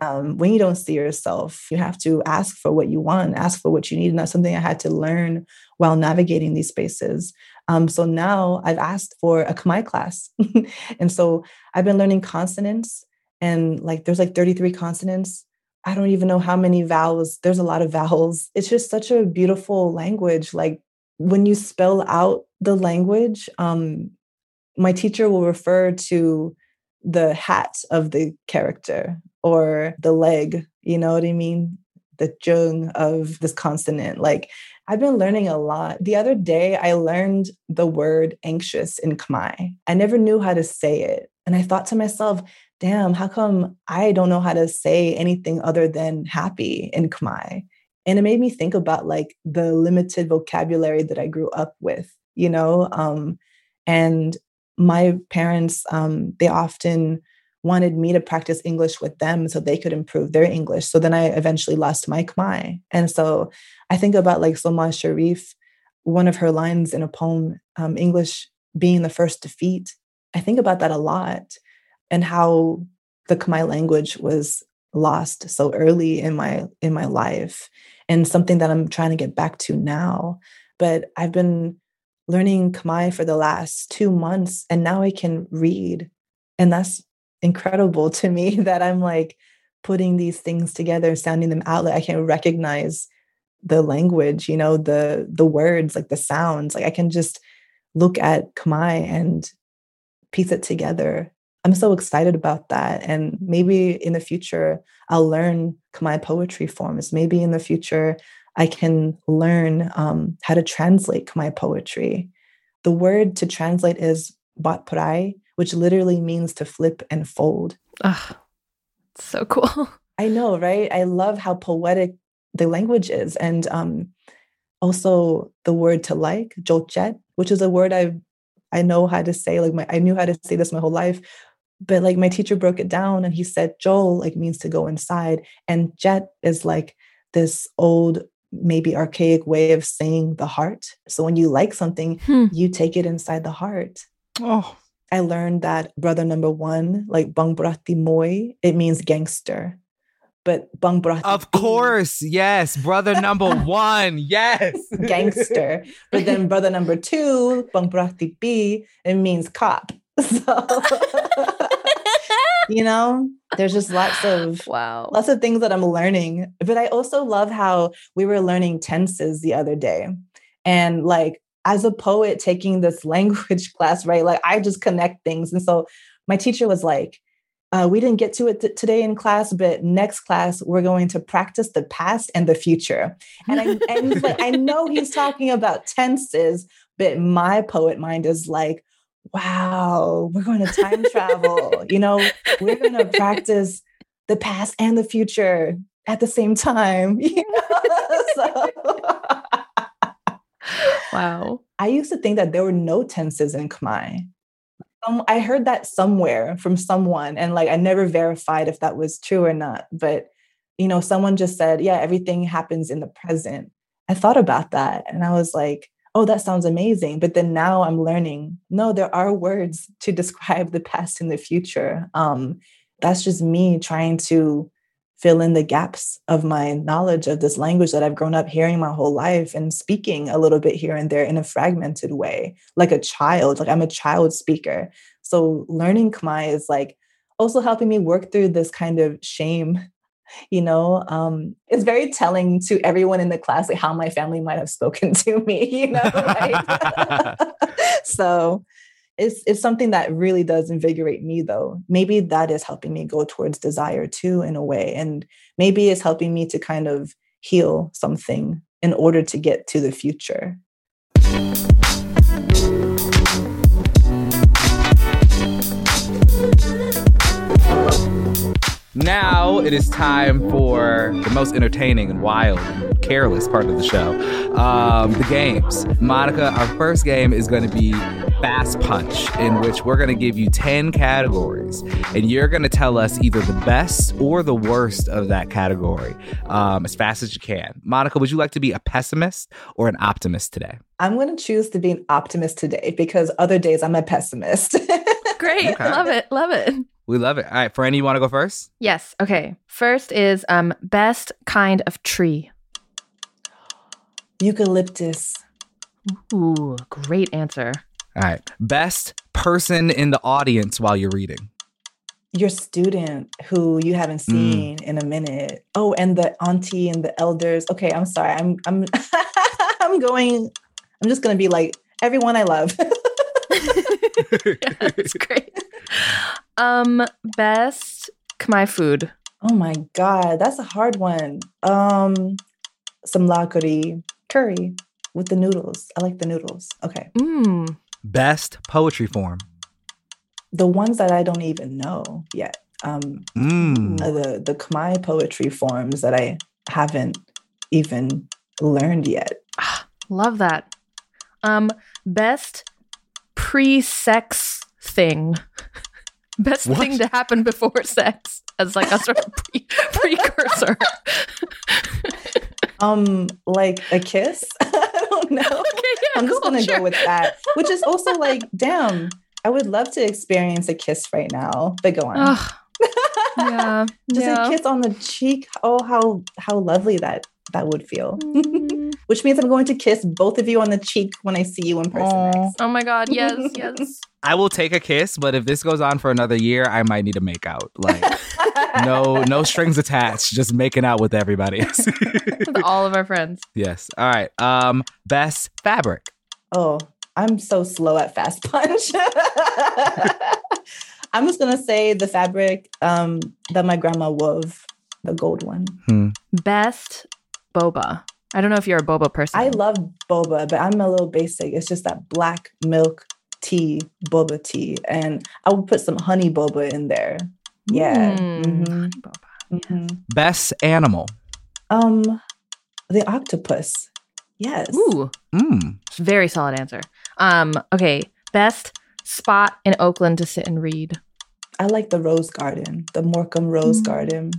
Um, when you don't see yourself, you have to ask for what you want, ask for what you need. And that's something I had to learn while navigating these spaces. Um, so now I've asked for a Khmer class. [laughs] and so I've been learning consonants and like there's like 33 consonants I don't even know how many vowels. There's a lot of vowels. It's just such a beautiful language. Like when you spell out the language, um, my teacher will refer to the hat of the character or the leg. You know what I mean? The jung of this consonant. Like I've been learning a lot. The other day, I learned the word anxious in Khmer. I never knew how to say it. And I thought to myself, damn, how come I don't know how to say anything other than happy in Khmer? And it made me think about like the limited vocabulary that I grew up with, you know? Um, and my parents, um, they often wanted me to practice English with them so they could improve their English. So then I eventually lost my Khmer. And so I think about like Solmaz Sharif, one of her lines in a poem, um, English being the first defeat. I think about that a lot and how the Khmer language was lost so early in my in my life and something that I'm trying to get back to now. But I've been learning Khmer for the last 2 months and now I can read and that's incredible to me [laughs] that I'm like putting these things together sounding them out like I can recognize the language, you know, the the words, like the sounds. Like I can just look at Khmer and piece it together I'm so excited about that. And maybe in the future, I'll learn Khmer poetry forms. Maybe in the future, I can learn um, how to translate Khmer poetry. The word to translate is batprai, which literally means to flip and fold. Ah, so cool. [laughs] I know, right? I love how poetic the language is. And um, also the word to like, jolchet, which is a word I've I know how to say, like my I knew how to say this my whole life, but like my teacher broke it down and he said Joel like means to go inside and Jet is like this old maybe archaic way of saying the heart. So when you like something, hmm. you take it inside the heart. Oh. I learned that brother number one, like Bang Brati Moy, it means gangster. But Bang Brati Of course, yes. Brother number [laughs] one, yes. gangster. But then brother number two, Bang Brati B, it means cop. [laughs] So [laughs] you know there's just lots of [laughs] wow. lots of things that i'm learning but i also love how we were learning tenses the other day. And like as a poet taking this language class right like i just connect things. And so my teacher was like uh, we didn't get to it t- today in class, but next class we're going to practice the past and the future. And I and like, I know he's talking about tenses, but my poet mind is like, wow, we're going to time travel. you know, we're going to practice the past and the future at the same time. [laughs] [laughs] so, wow. I used to think that there were no tenses in Khmer. Um, I heard that somewhere from someone, and like I never verified if that was true or not. But you know, someone just said, "Yeah, everything happens in the present." I thought about that, and I was like, oh, that sounds amazing. But then now I'm learning, no, there are words to [laughs] describe the past and the future. Um, that's just me trying to fill in the gaps of my knowledge of this language that I've grown up hearing my whole life and speaking a little bit here and there in a fragmented way, like a child. Like I'm a child speaker. So learning Khmer is like also helping me work through this kind of shame you know um, it's very telling to everyone in the class like how my family might have spoken [laughs] to me you know right? [laughs] so it's it's something that really does invigorate me though maybe that is helping me go towards desire too in a way and maybe it's helping me to kind of heal something in order to get to the future Now it is time for the most entertaining and wild and careless part of the show um, the games. Monica, our first game is going to be Fast Punch, in which we're going to give you 10 categories, and you're going to tell us either the best or the worst of that category um, as fast as you can. Monica, would you like to be a pessimist or an optimist today? I'm going to choose to be an optimist today because other days I'm a pessimist. [laughs] Great. Okay. Love it. Love it. We love it. All right, Franny, you want to go first? Yes. Okay. First is um best kind of tree. Eucalyptus. Ooh, great answer. All right. Best person in the audience while you're reading. Your student who you haven't mm. seen mm. in a minute. Oh, and the auntie and the elders. Okay, I'm sorry. I'm I'm [laughs] I'm going I'm just going to be like everyone I love. [laughs] [laughs] yeah, that's great. Um, best Khmer food. Oh my god, that's a hard one. Um, some la curry, curry with the noodles. I like the noodles. Okay. Mm. Best poetry form. The ones that I don't even know yet. Um, mm. The the Khmer poetry forms that I haven't even learned yet. Love that. Um, best pre-sex thing. [laughs] Best what? thing to happen before sex as like a sort of pre- [laughs] precursor. [laughs] um, like a kiss. I don't know. Okay, yeah, I'm just gonna sure. go with that. Which is also like, damn, I would love to experience a kiss right now. But go on. yeah, just yeah. a kiss on the cheek. Oh, how how lovely that that would feel. Mm. Which means I'm going to kiss both of you on the cheek when I see you in person. Oh, oh my god, yes, [laughs] yes. I will take a kiss, but if this goes on for another year, I might need to make out. Like [laughs] no no strings attached, just making out with everybody. [laughs] with all of our friends. Yes. All right. Um best fabric. Oh, I'm so slow at fast punch. I'm just gonna say the fabric um, that my grandma wove, the gold one. Hmm. Best boba. I don't know if you're a boba person. I love boba, but I'm a little basic. It's just that black milk tea, boba tea, and I would put some honey boba in there. Yeah. Mm, mm-hmm. boba. Mm-hmm. Best animal. Um, the octopus. Yes. Ooh. Mm. Very solid answer. Um, okay. Best spot in Oakland to sit and read. I like the rose garden, the Morcom rose mm. garden.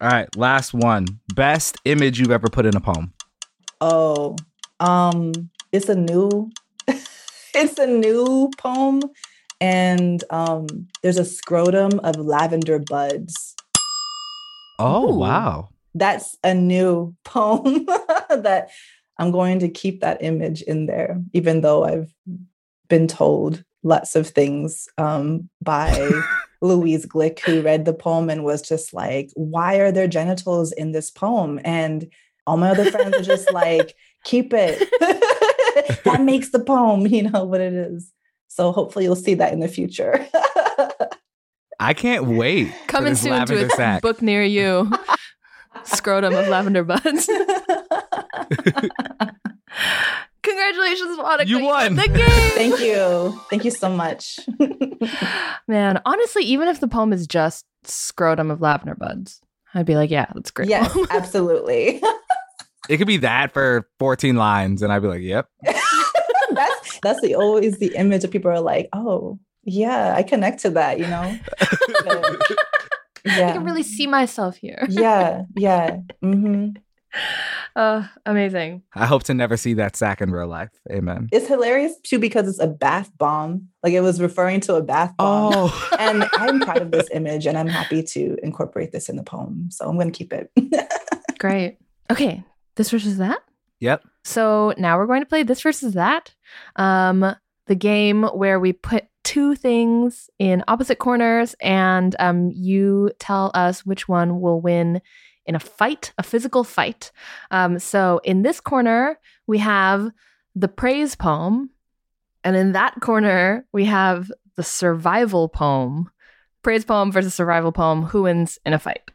All right, last one. Best image you've ever put in a poem. Oh, um, it's a new, [laughs] it's a new poem, and um, there's a scrotum of lavender buds. Oh Ooh. wow, that's a new [laughs] poem that I'm going to keep that image in there, even though I've been told lots of things um, by [laughs] Louise Glück, who read the poem and was just like, Why are there genitals in this poem? And all my other friends are just like, Keep it. [laughs] that makes the poem, you know what it is. So hopefully you'll see that in the future. I can't wait. [laughs] Coming soon to a sack. book near you. [laughs] Scrotum of lavender buds. Congratulations, Monica. You won the game. Thank you. Thank you so much. Man, honestly, even if the poem is just scrotum of lavender buds, I'd be like, yeah, that's great. Yes, absolutely. It could be that for 14 lines, and I'd be like, yep. [laughs] that's that's the always the image of people are like, oh, yeah, I connect to that, you know? yeah. [laughs] I can really see myself here. [laughs] yeah, yeah. Mm-hmm. Uh, amazing. I hope to never see that sack in real life. Amen. It's hilarious too because it's a bath bomb. Like it was referring to a bath bomb. Oh. and I'm proud of this image and I'm happy to incorporate this in the poem. So I'm going to keep it. Great. Okay. This versus that? Yep. So now we're going to play this versus that. Um, the game where we put two things in opposite corners and um, you tell us which one will win in a fight, a physical fight. Um, so in this corner, we have the praise poem. And in that corner, we have the survival poem. Praise poem versus survival poem. Who wins in a fight?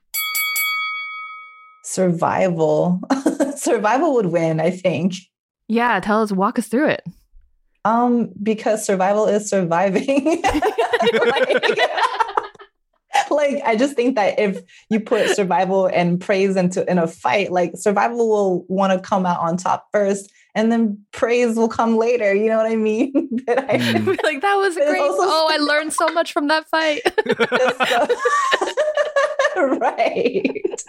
Survival. [laughs] survival would win, I think. Yeah, tell us, walk us through it. Um, because survival is surviving. [laughs] like, [laughs] like I just think that if you put survival and praise into in a fight, like survival will want to come out on top first, and then praise will come later. You know what I mean? but I mm. like that was great. oh, I learned so much from that fight. right.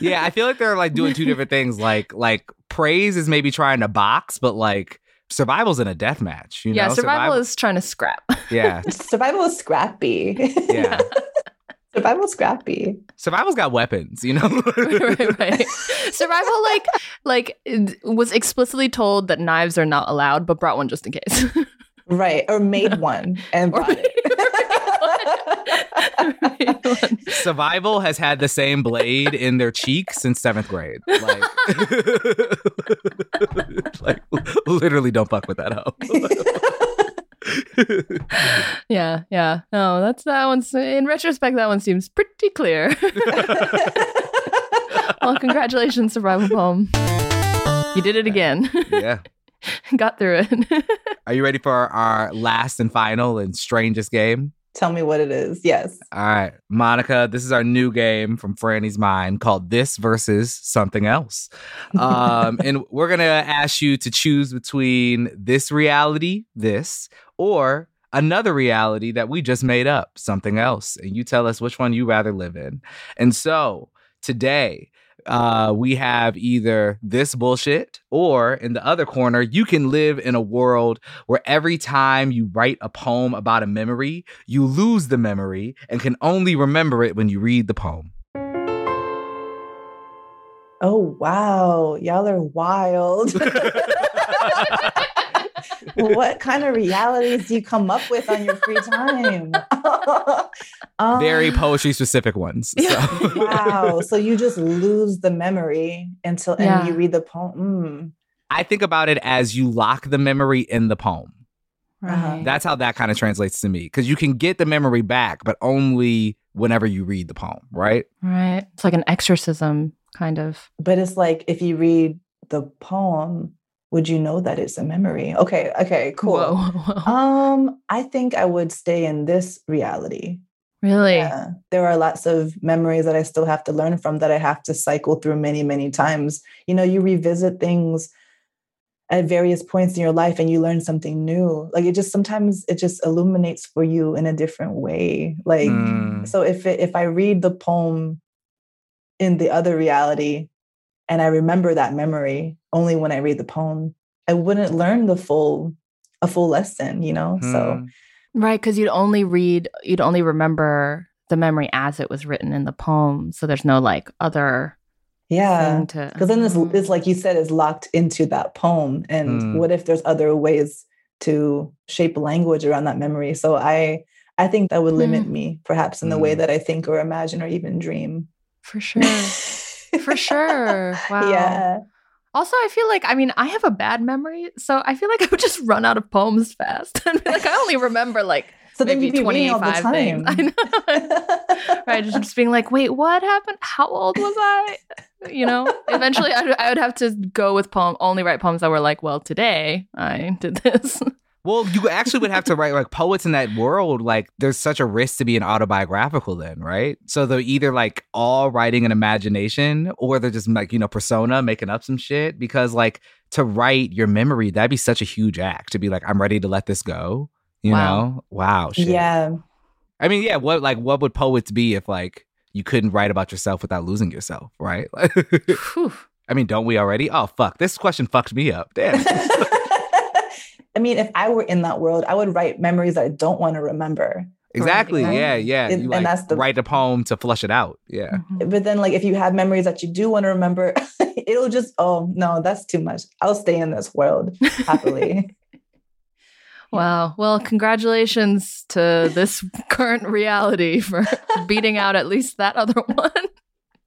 Yeah, I feel like they're like doing two different things. Like like praise is maybe trying to box, but like survival's in a death match. You yeah, know? survival, survival is trying to scrap. Yeah, [laughs] survival is scrappy. Yeah. [laughs] Survival scrappy. Survival's got weapons, you know. [laughs] right, right. Survival, like, like was explicitly told that knives are not allowed, but brought one just in case. right, or made one and brought it. [laughs] Survival has had the same blade in their cheek since seventh grade. Like, [laughs] like literally, don't fuck with that hoe. [laughs] yeah, yeah. No, that's that one's in retrospect. That one seems pretty clear. well, congratulations, Survival Poem. You did it again. Yeah. Got through it. Are you ready for our last and final and strangest game? Tell me what it is. Yes. All right. Monica, this is our new game from Franny's Mind called This versus Something Else. Um, and [laughs] we're going to ask you to choose between this reality, this, or another reality that we just made up, something else. And you tell us which one you rather live in. And so today, uh, we have either this bullshit or in the other corner, you can live in a world where every time you write a poem about a memory, you lose the memory and can only remember it when you read the poem. Oh, wow. Y'all are wild. [laughs] what kind of realities do you come up with on your free time? [laughs] um, Very poetry specific ones. [laughs] So. wow. So you just lose the memory until and you read the poem. Mm. I think about it as you lock the memory in the poem. Right. That's how that kind of translates to me because you can get the memory back, but only whenever you read the poem, right? Right. It's like an exorcism, kind of. But it's like if you read the poem, would you know that it's a memory? Okay, okay, cool. Whoa, [laughs] whoa. Um, I think I would stay in this reality. Really? Yeah. There are lots of memories that I still have to learn from that I have to cycle through many, many times. You know, you revisit things at various points in your life and you learn something new like it just sometimes it just illuminates for you in a different way like mm. so if it, if i read the poem in the other reality and i remember that memory only when i read the poem i wouldn't learn the full a full lesson you know mm. so hmm. right because you'd only read you'd only remember the memory as it was written in the poem so there's no like other yeah because then this is like you said is locked into that poem and mm. what if there's other ways to shape language around that memory so i i think that would limit mm. me perhaps in the way mm. that i think or imagine or even dream for sure for sure [laughs] wow yeah also, I feel like I mean I have a bad memory, so I feel like [laughs] I would just run out of poems fast. [laughs] and like I only remember like so then you'd be reading all the time. I know. right, just being like, wait, what happened? How old was I? You know, eventually I, I would have to go with poem only write poems that were like, well, today I did this. Well, you actually would have to write like poets in that world. Like, there's such a risk to be an autobiographical, then, right? So they're either like all writing an imagination, or they're just like you know persona making up some shit. Because like to write your memory, that'd be such a huge act to be like, I'm ready to let this go. You wow. know? Wow. Shit. Yeah. I mean, yeah. What like what would poets be if like you couldn't write about yourself without losing yourself, right? [laughs] I mean, don't we already? Oh fuck, this question fucked me up. Damn. [laughs] I mean, if I were in that world, I would write memories that I don't want to remember. Exactly. Yeah. Yeah. It, like, and that's the write a poem to flush it out. Yeah. Mm-hmm. But then, like, if you have memories that you do want to remember, [laughs] it'll just oh no, that's too much. I'll stay in this world happily. [laughs] wow. Well, congratulations to this current reality for beating out at least that other one,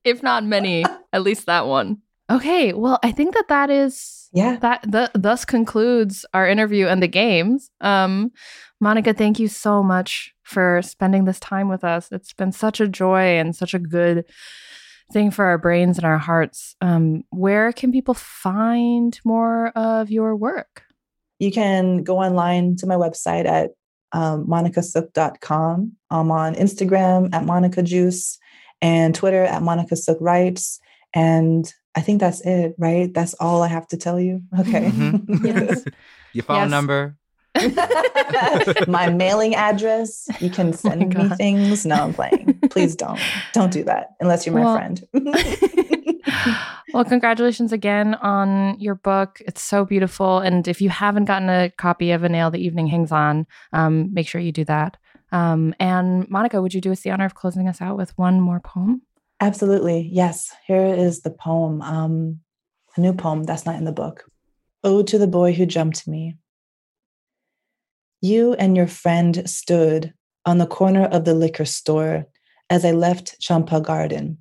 if not many, at least that one. Okay, well, I think that that is yeah that the, thus concludes our interview and the games. Um, Monica, thank you so much for spending this time with us. It's been such a joy and such a good thing for our brains and our hearts. Um, where can people find more of your work? You can go online to my website at um, monicasok.com. I'm on Instagram at Monica Juice and Twitter at Monica Sok Writes. And I think that's it, right? That's all I have to tell you. [laughs] Okay. Mm-hmm. yes. [laughs] Your phone yes. number. [laughs] my mailing address. You can oh send oh me things. No, I'm playing. Please don't. Don't do that unless you're my well, friend. well, congratulations again on your book. It's so beautiful. And if you haven't gotten a copy of A Nail the Evening Hangs On, um, make sure you do that. Um, and Monica, would you do us the honor of closing us out with one more poem? Absolutely. Yes. Here is the poem, um, a new poem that's not in the book. Ode to the boy who jumped me. You and your friend stood on the corner of the liquor store as I left Champa Garden,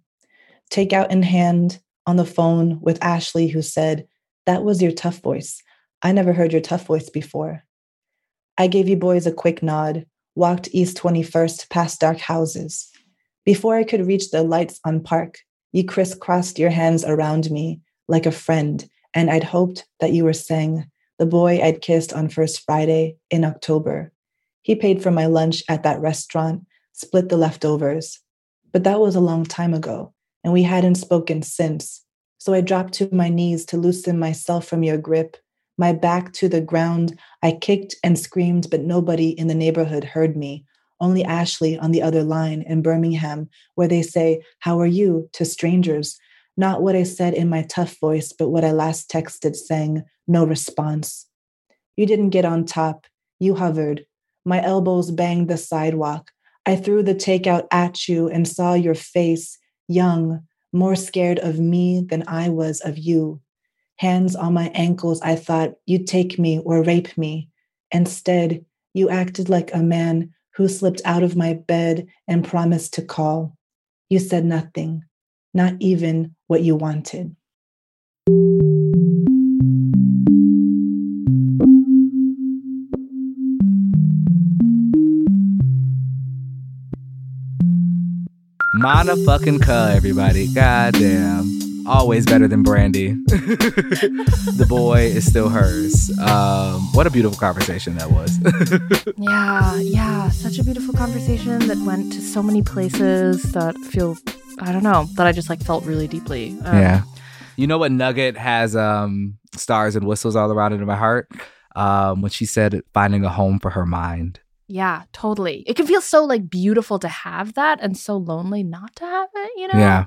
takeout in hand on the phone with Ashley, who said, That was your tough voice. I never heard your tough voice before. I gave you boys a quick nod, walked East 21st past dark houses. Before I could reach the lights on Park, you crisscrossed your hands around me like a friend, and I'd hoped that you were saying, the boy I'd kissed on First Friday in October. He paid for my lunch at that restaurant, split the leftovers. But that was a long time ago, and we hadn't spoken since. So I dropped to my knees to loosen myself from your grip. My back to the ground, I kicked and screamed, but nobody in the neighborhood heard me only Ashley on the other line in Birmingham, where they say, How are you to strangers? Not what I said in my tough voice, but what I last texted saying, No response. You didn't get on top. You hovered. My elbows banged the sidewalk. I threw the takeout at you and saw your face, young, more scared of me than I was of you. Hands on my ankles, I thought you'd take me or rape me. Instead, you acted like a man who slipped out of my bed and promised to call. You said nothing, not even what you wanted. Mana fucking Ka, everybody. Goddamn always better than Brandy. [laughs] the boy is still hers. Um, what a beautiful conversation that was. [laughs] yeah, yeah, such a beautiful conversation that went to so many places that feel, I don't know, that I just like felt really deeply. Um, yeah. You know what Nugget has um stars and whistles all around into my heart um, when she said finding a home for her mind. Yeah, totally. It can feel so like beautiful to have that and so lonely not to have it, you know? Yeah.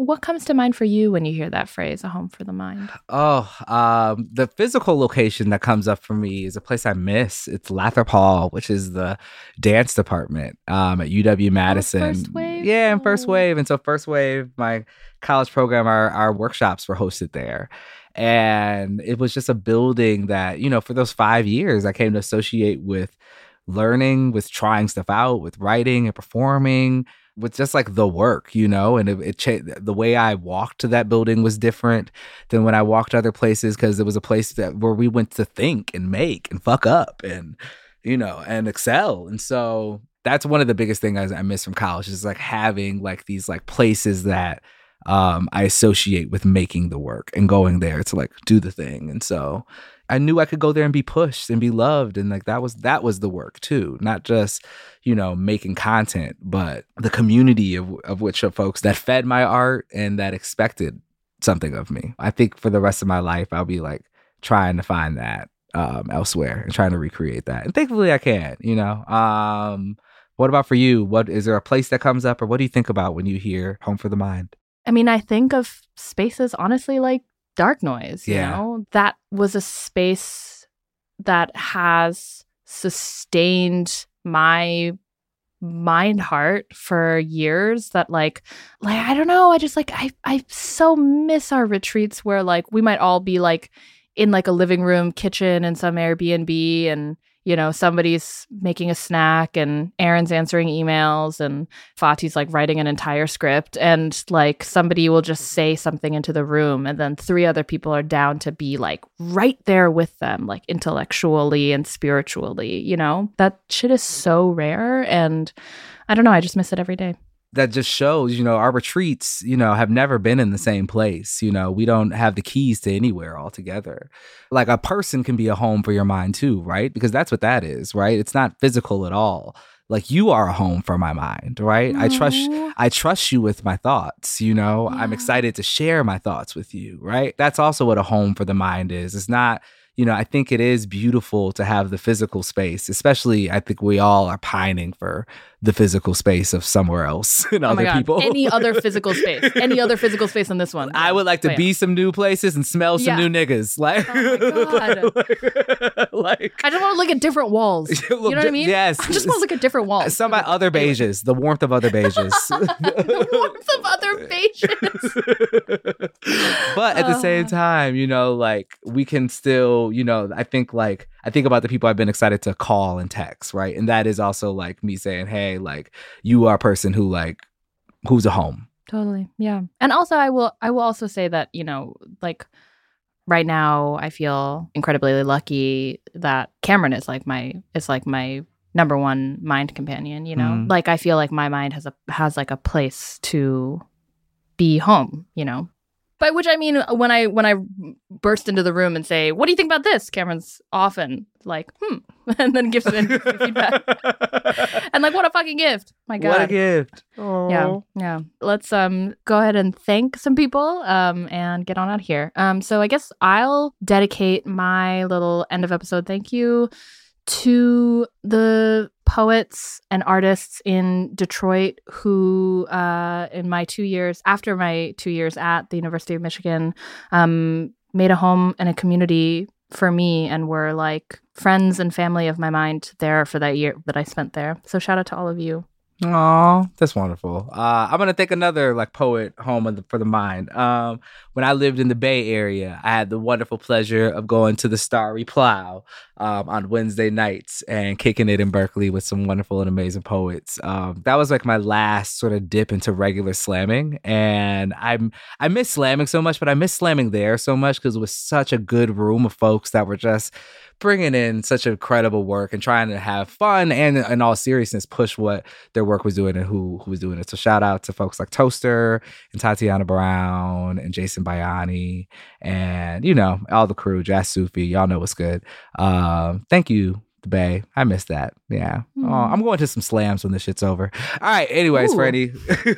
What comes to mind for you when you hear that phrase, a home for the mind? Oh, um, the physical location that comes up for me is a place I miss. It's Lathrop Hall, which is the dance department um, at UW Madison. Oh, first wave. Yeah, and First Oh. Wave. And so First Wave, my college program, our, our workshops were hosted there. And it was just a building that, you know, for those five years, I came to associate with learning, with trying stuff out, with writing and performing, with just like the work, you know, and it, it cha- the way I walked to that building was different than when I walked to other places because it was a place that where we went to think and make and fuck up and you know and excel. And so that's one of the biggest things I miss from college is like having like these like places that um, I associate with making the work and going there to like do the thing. And so I knew I could go there and be pushed and be loved. And like that was that was the work too, not just, you know, making content, but the community of, of which of folks that fed my art and that expected something of me. I think for the rest of my life I'll be like trying to find that um elsewhere and trying to recreate that. And thankfully I can, you know. Um what about for you? What is there a place that comes up or what do you think about when you hear Home for the Mind? I mean, I think of spaces honestly like dark noise, you Yeah. know? That was a space that has sustained my mind heart for years that like like I don't know, I just like I I so miss our retreats where like we might all be like in like a living room kitchen in some Airbnb and you know somebody's making a snack and Aaron's answering emails and Fati's like writing an entire script and like somebody will just say something into the room and then three other people are down to be like right there with them like intellectually and spiritually you know? That shit is so rare and I don't know I just miss it every day that just shows, you know, our retreats, you know, have never been in the same place. You know, we don't have the keys to anywhere altogether. Like a person can be a home for your mind too, right? Because that's what that is, right? It's not physical at all. Like you are a home for my mind, right? I trust mm-hmm. I trust you with my thoughts, you know. I'm excited to share my thoughts with you, right? That's also what a home for the mind is. It's not you know, I think it is beautiful to have the physical space, especially I think we all are pining for the physical space of somewhere else [laughs] and oh other God. people. any other [laughs] physical space any other physical space than this one I would like to Oh, yeah. be some new places and smell some Yeah. new niggas. [laughs] Like, Oh like, like I just want to look at different walls you know what I mean Yes. I just want to look at different walls Some by other beiges, the warmth of other beiges. the warmth of other beiges. but at the same Uh. time, you know, like we can still, you know, I think like I think about the people I've been excited to call and text, right? And that is also like me saying, "Hey, like you are a person who like who's a home." Totally. Yeah. And also I will I will also say that, you know, like right now I feel incredibly lucky that Cameron is like my is like my number one mind companion, you know? Mhm. Like I feel like my mind has a has like a place to be home, you know. By which I mean when I when I burst into the room and say, "What do you think about this?" Cameron's often like, "Hmm," [laughs] and then gives me [laughs] feedback. And like, what a fucking gift! My God, What a gift. yeah, yeah. Let's um go ahead and thank some people um and get on out of here. Um, so I guess I'll dedicate my little end of episode thank you to the poets and artists in Detroit who, uh, in my two years after my two years at the University of Michigan, um, made a home and a community for me and were like friends and family of my mind there for that year that I spent there. So shout out to all of you. Oh, that's wonderful. Uh, I'm gonna think another like poet home the, for the mind. Um, when I lived in the Bay Area, I had the wonderful pleasure of going to the Starry Plow um, on Wednesday nights and kicking it in Berkeley with some wonderful and amazing poets. Um, that was like my last sort of dip into regular slamming, and I'm I miss slamming so much, but I miss slamming there so much because it was such a good room of folks that were just bringing in such incredible work and trying to have fun and in all seriousness push what their work was doing and who who was doing it. So shout out to folks like Toaster and Tatiana Brown and Jason Bayani and you know all the crew, Jazz Sufi. Y'all know what's good. Um, thank you the Bay. I miss that. Yeah. Mm. Oh, I'm going to some slams when this shit's over. All right. Anyways, Ooh. Freddie,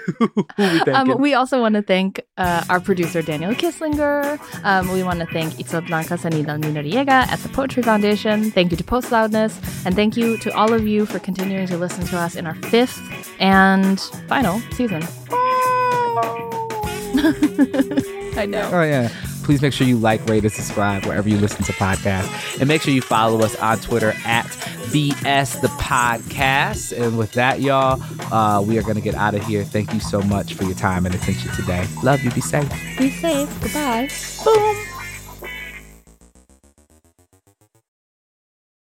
[laughs] we, um, we also want to thank uh, our producer Daniel Kisslinger. Um, we want to thank Itzel Blancas and Minoriega at the Poetry Foundation. Thank you to Postloudness, and thank you to all of you for continuing to listen to us in our fifth and final season. [laughs] I know. Oh yeah please make sure you like, rate, and subscribe wherever you listen to podcasts. And make sure you follow us on Twitter at VS the Podcast. And with that, y'all, uh, we are going to get out of here. Thank you so much for your time and attention today. Love you. Be safe. Be safe. Goodbye. Boom.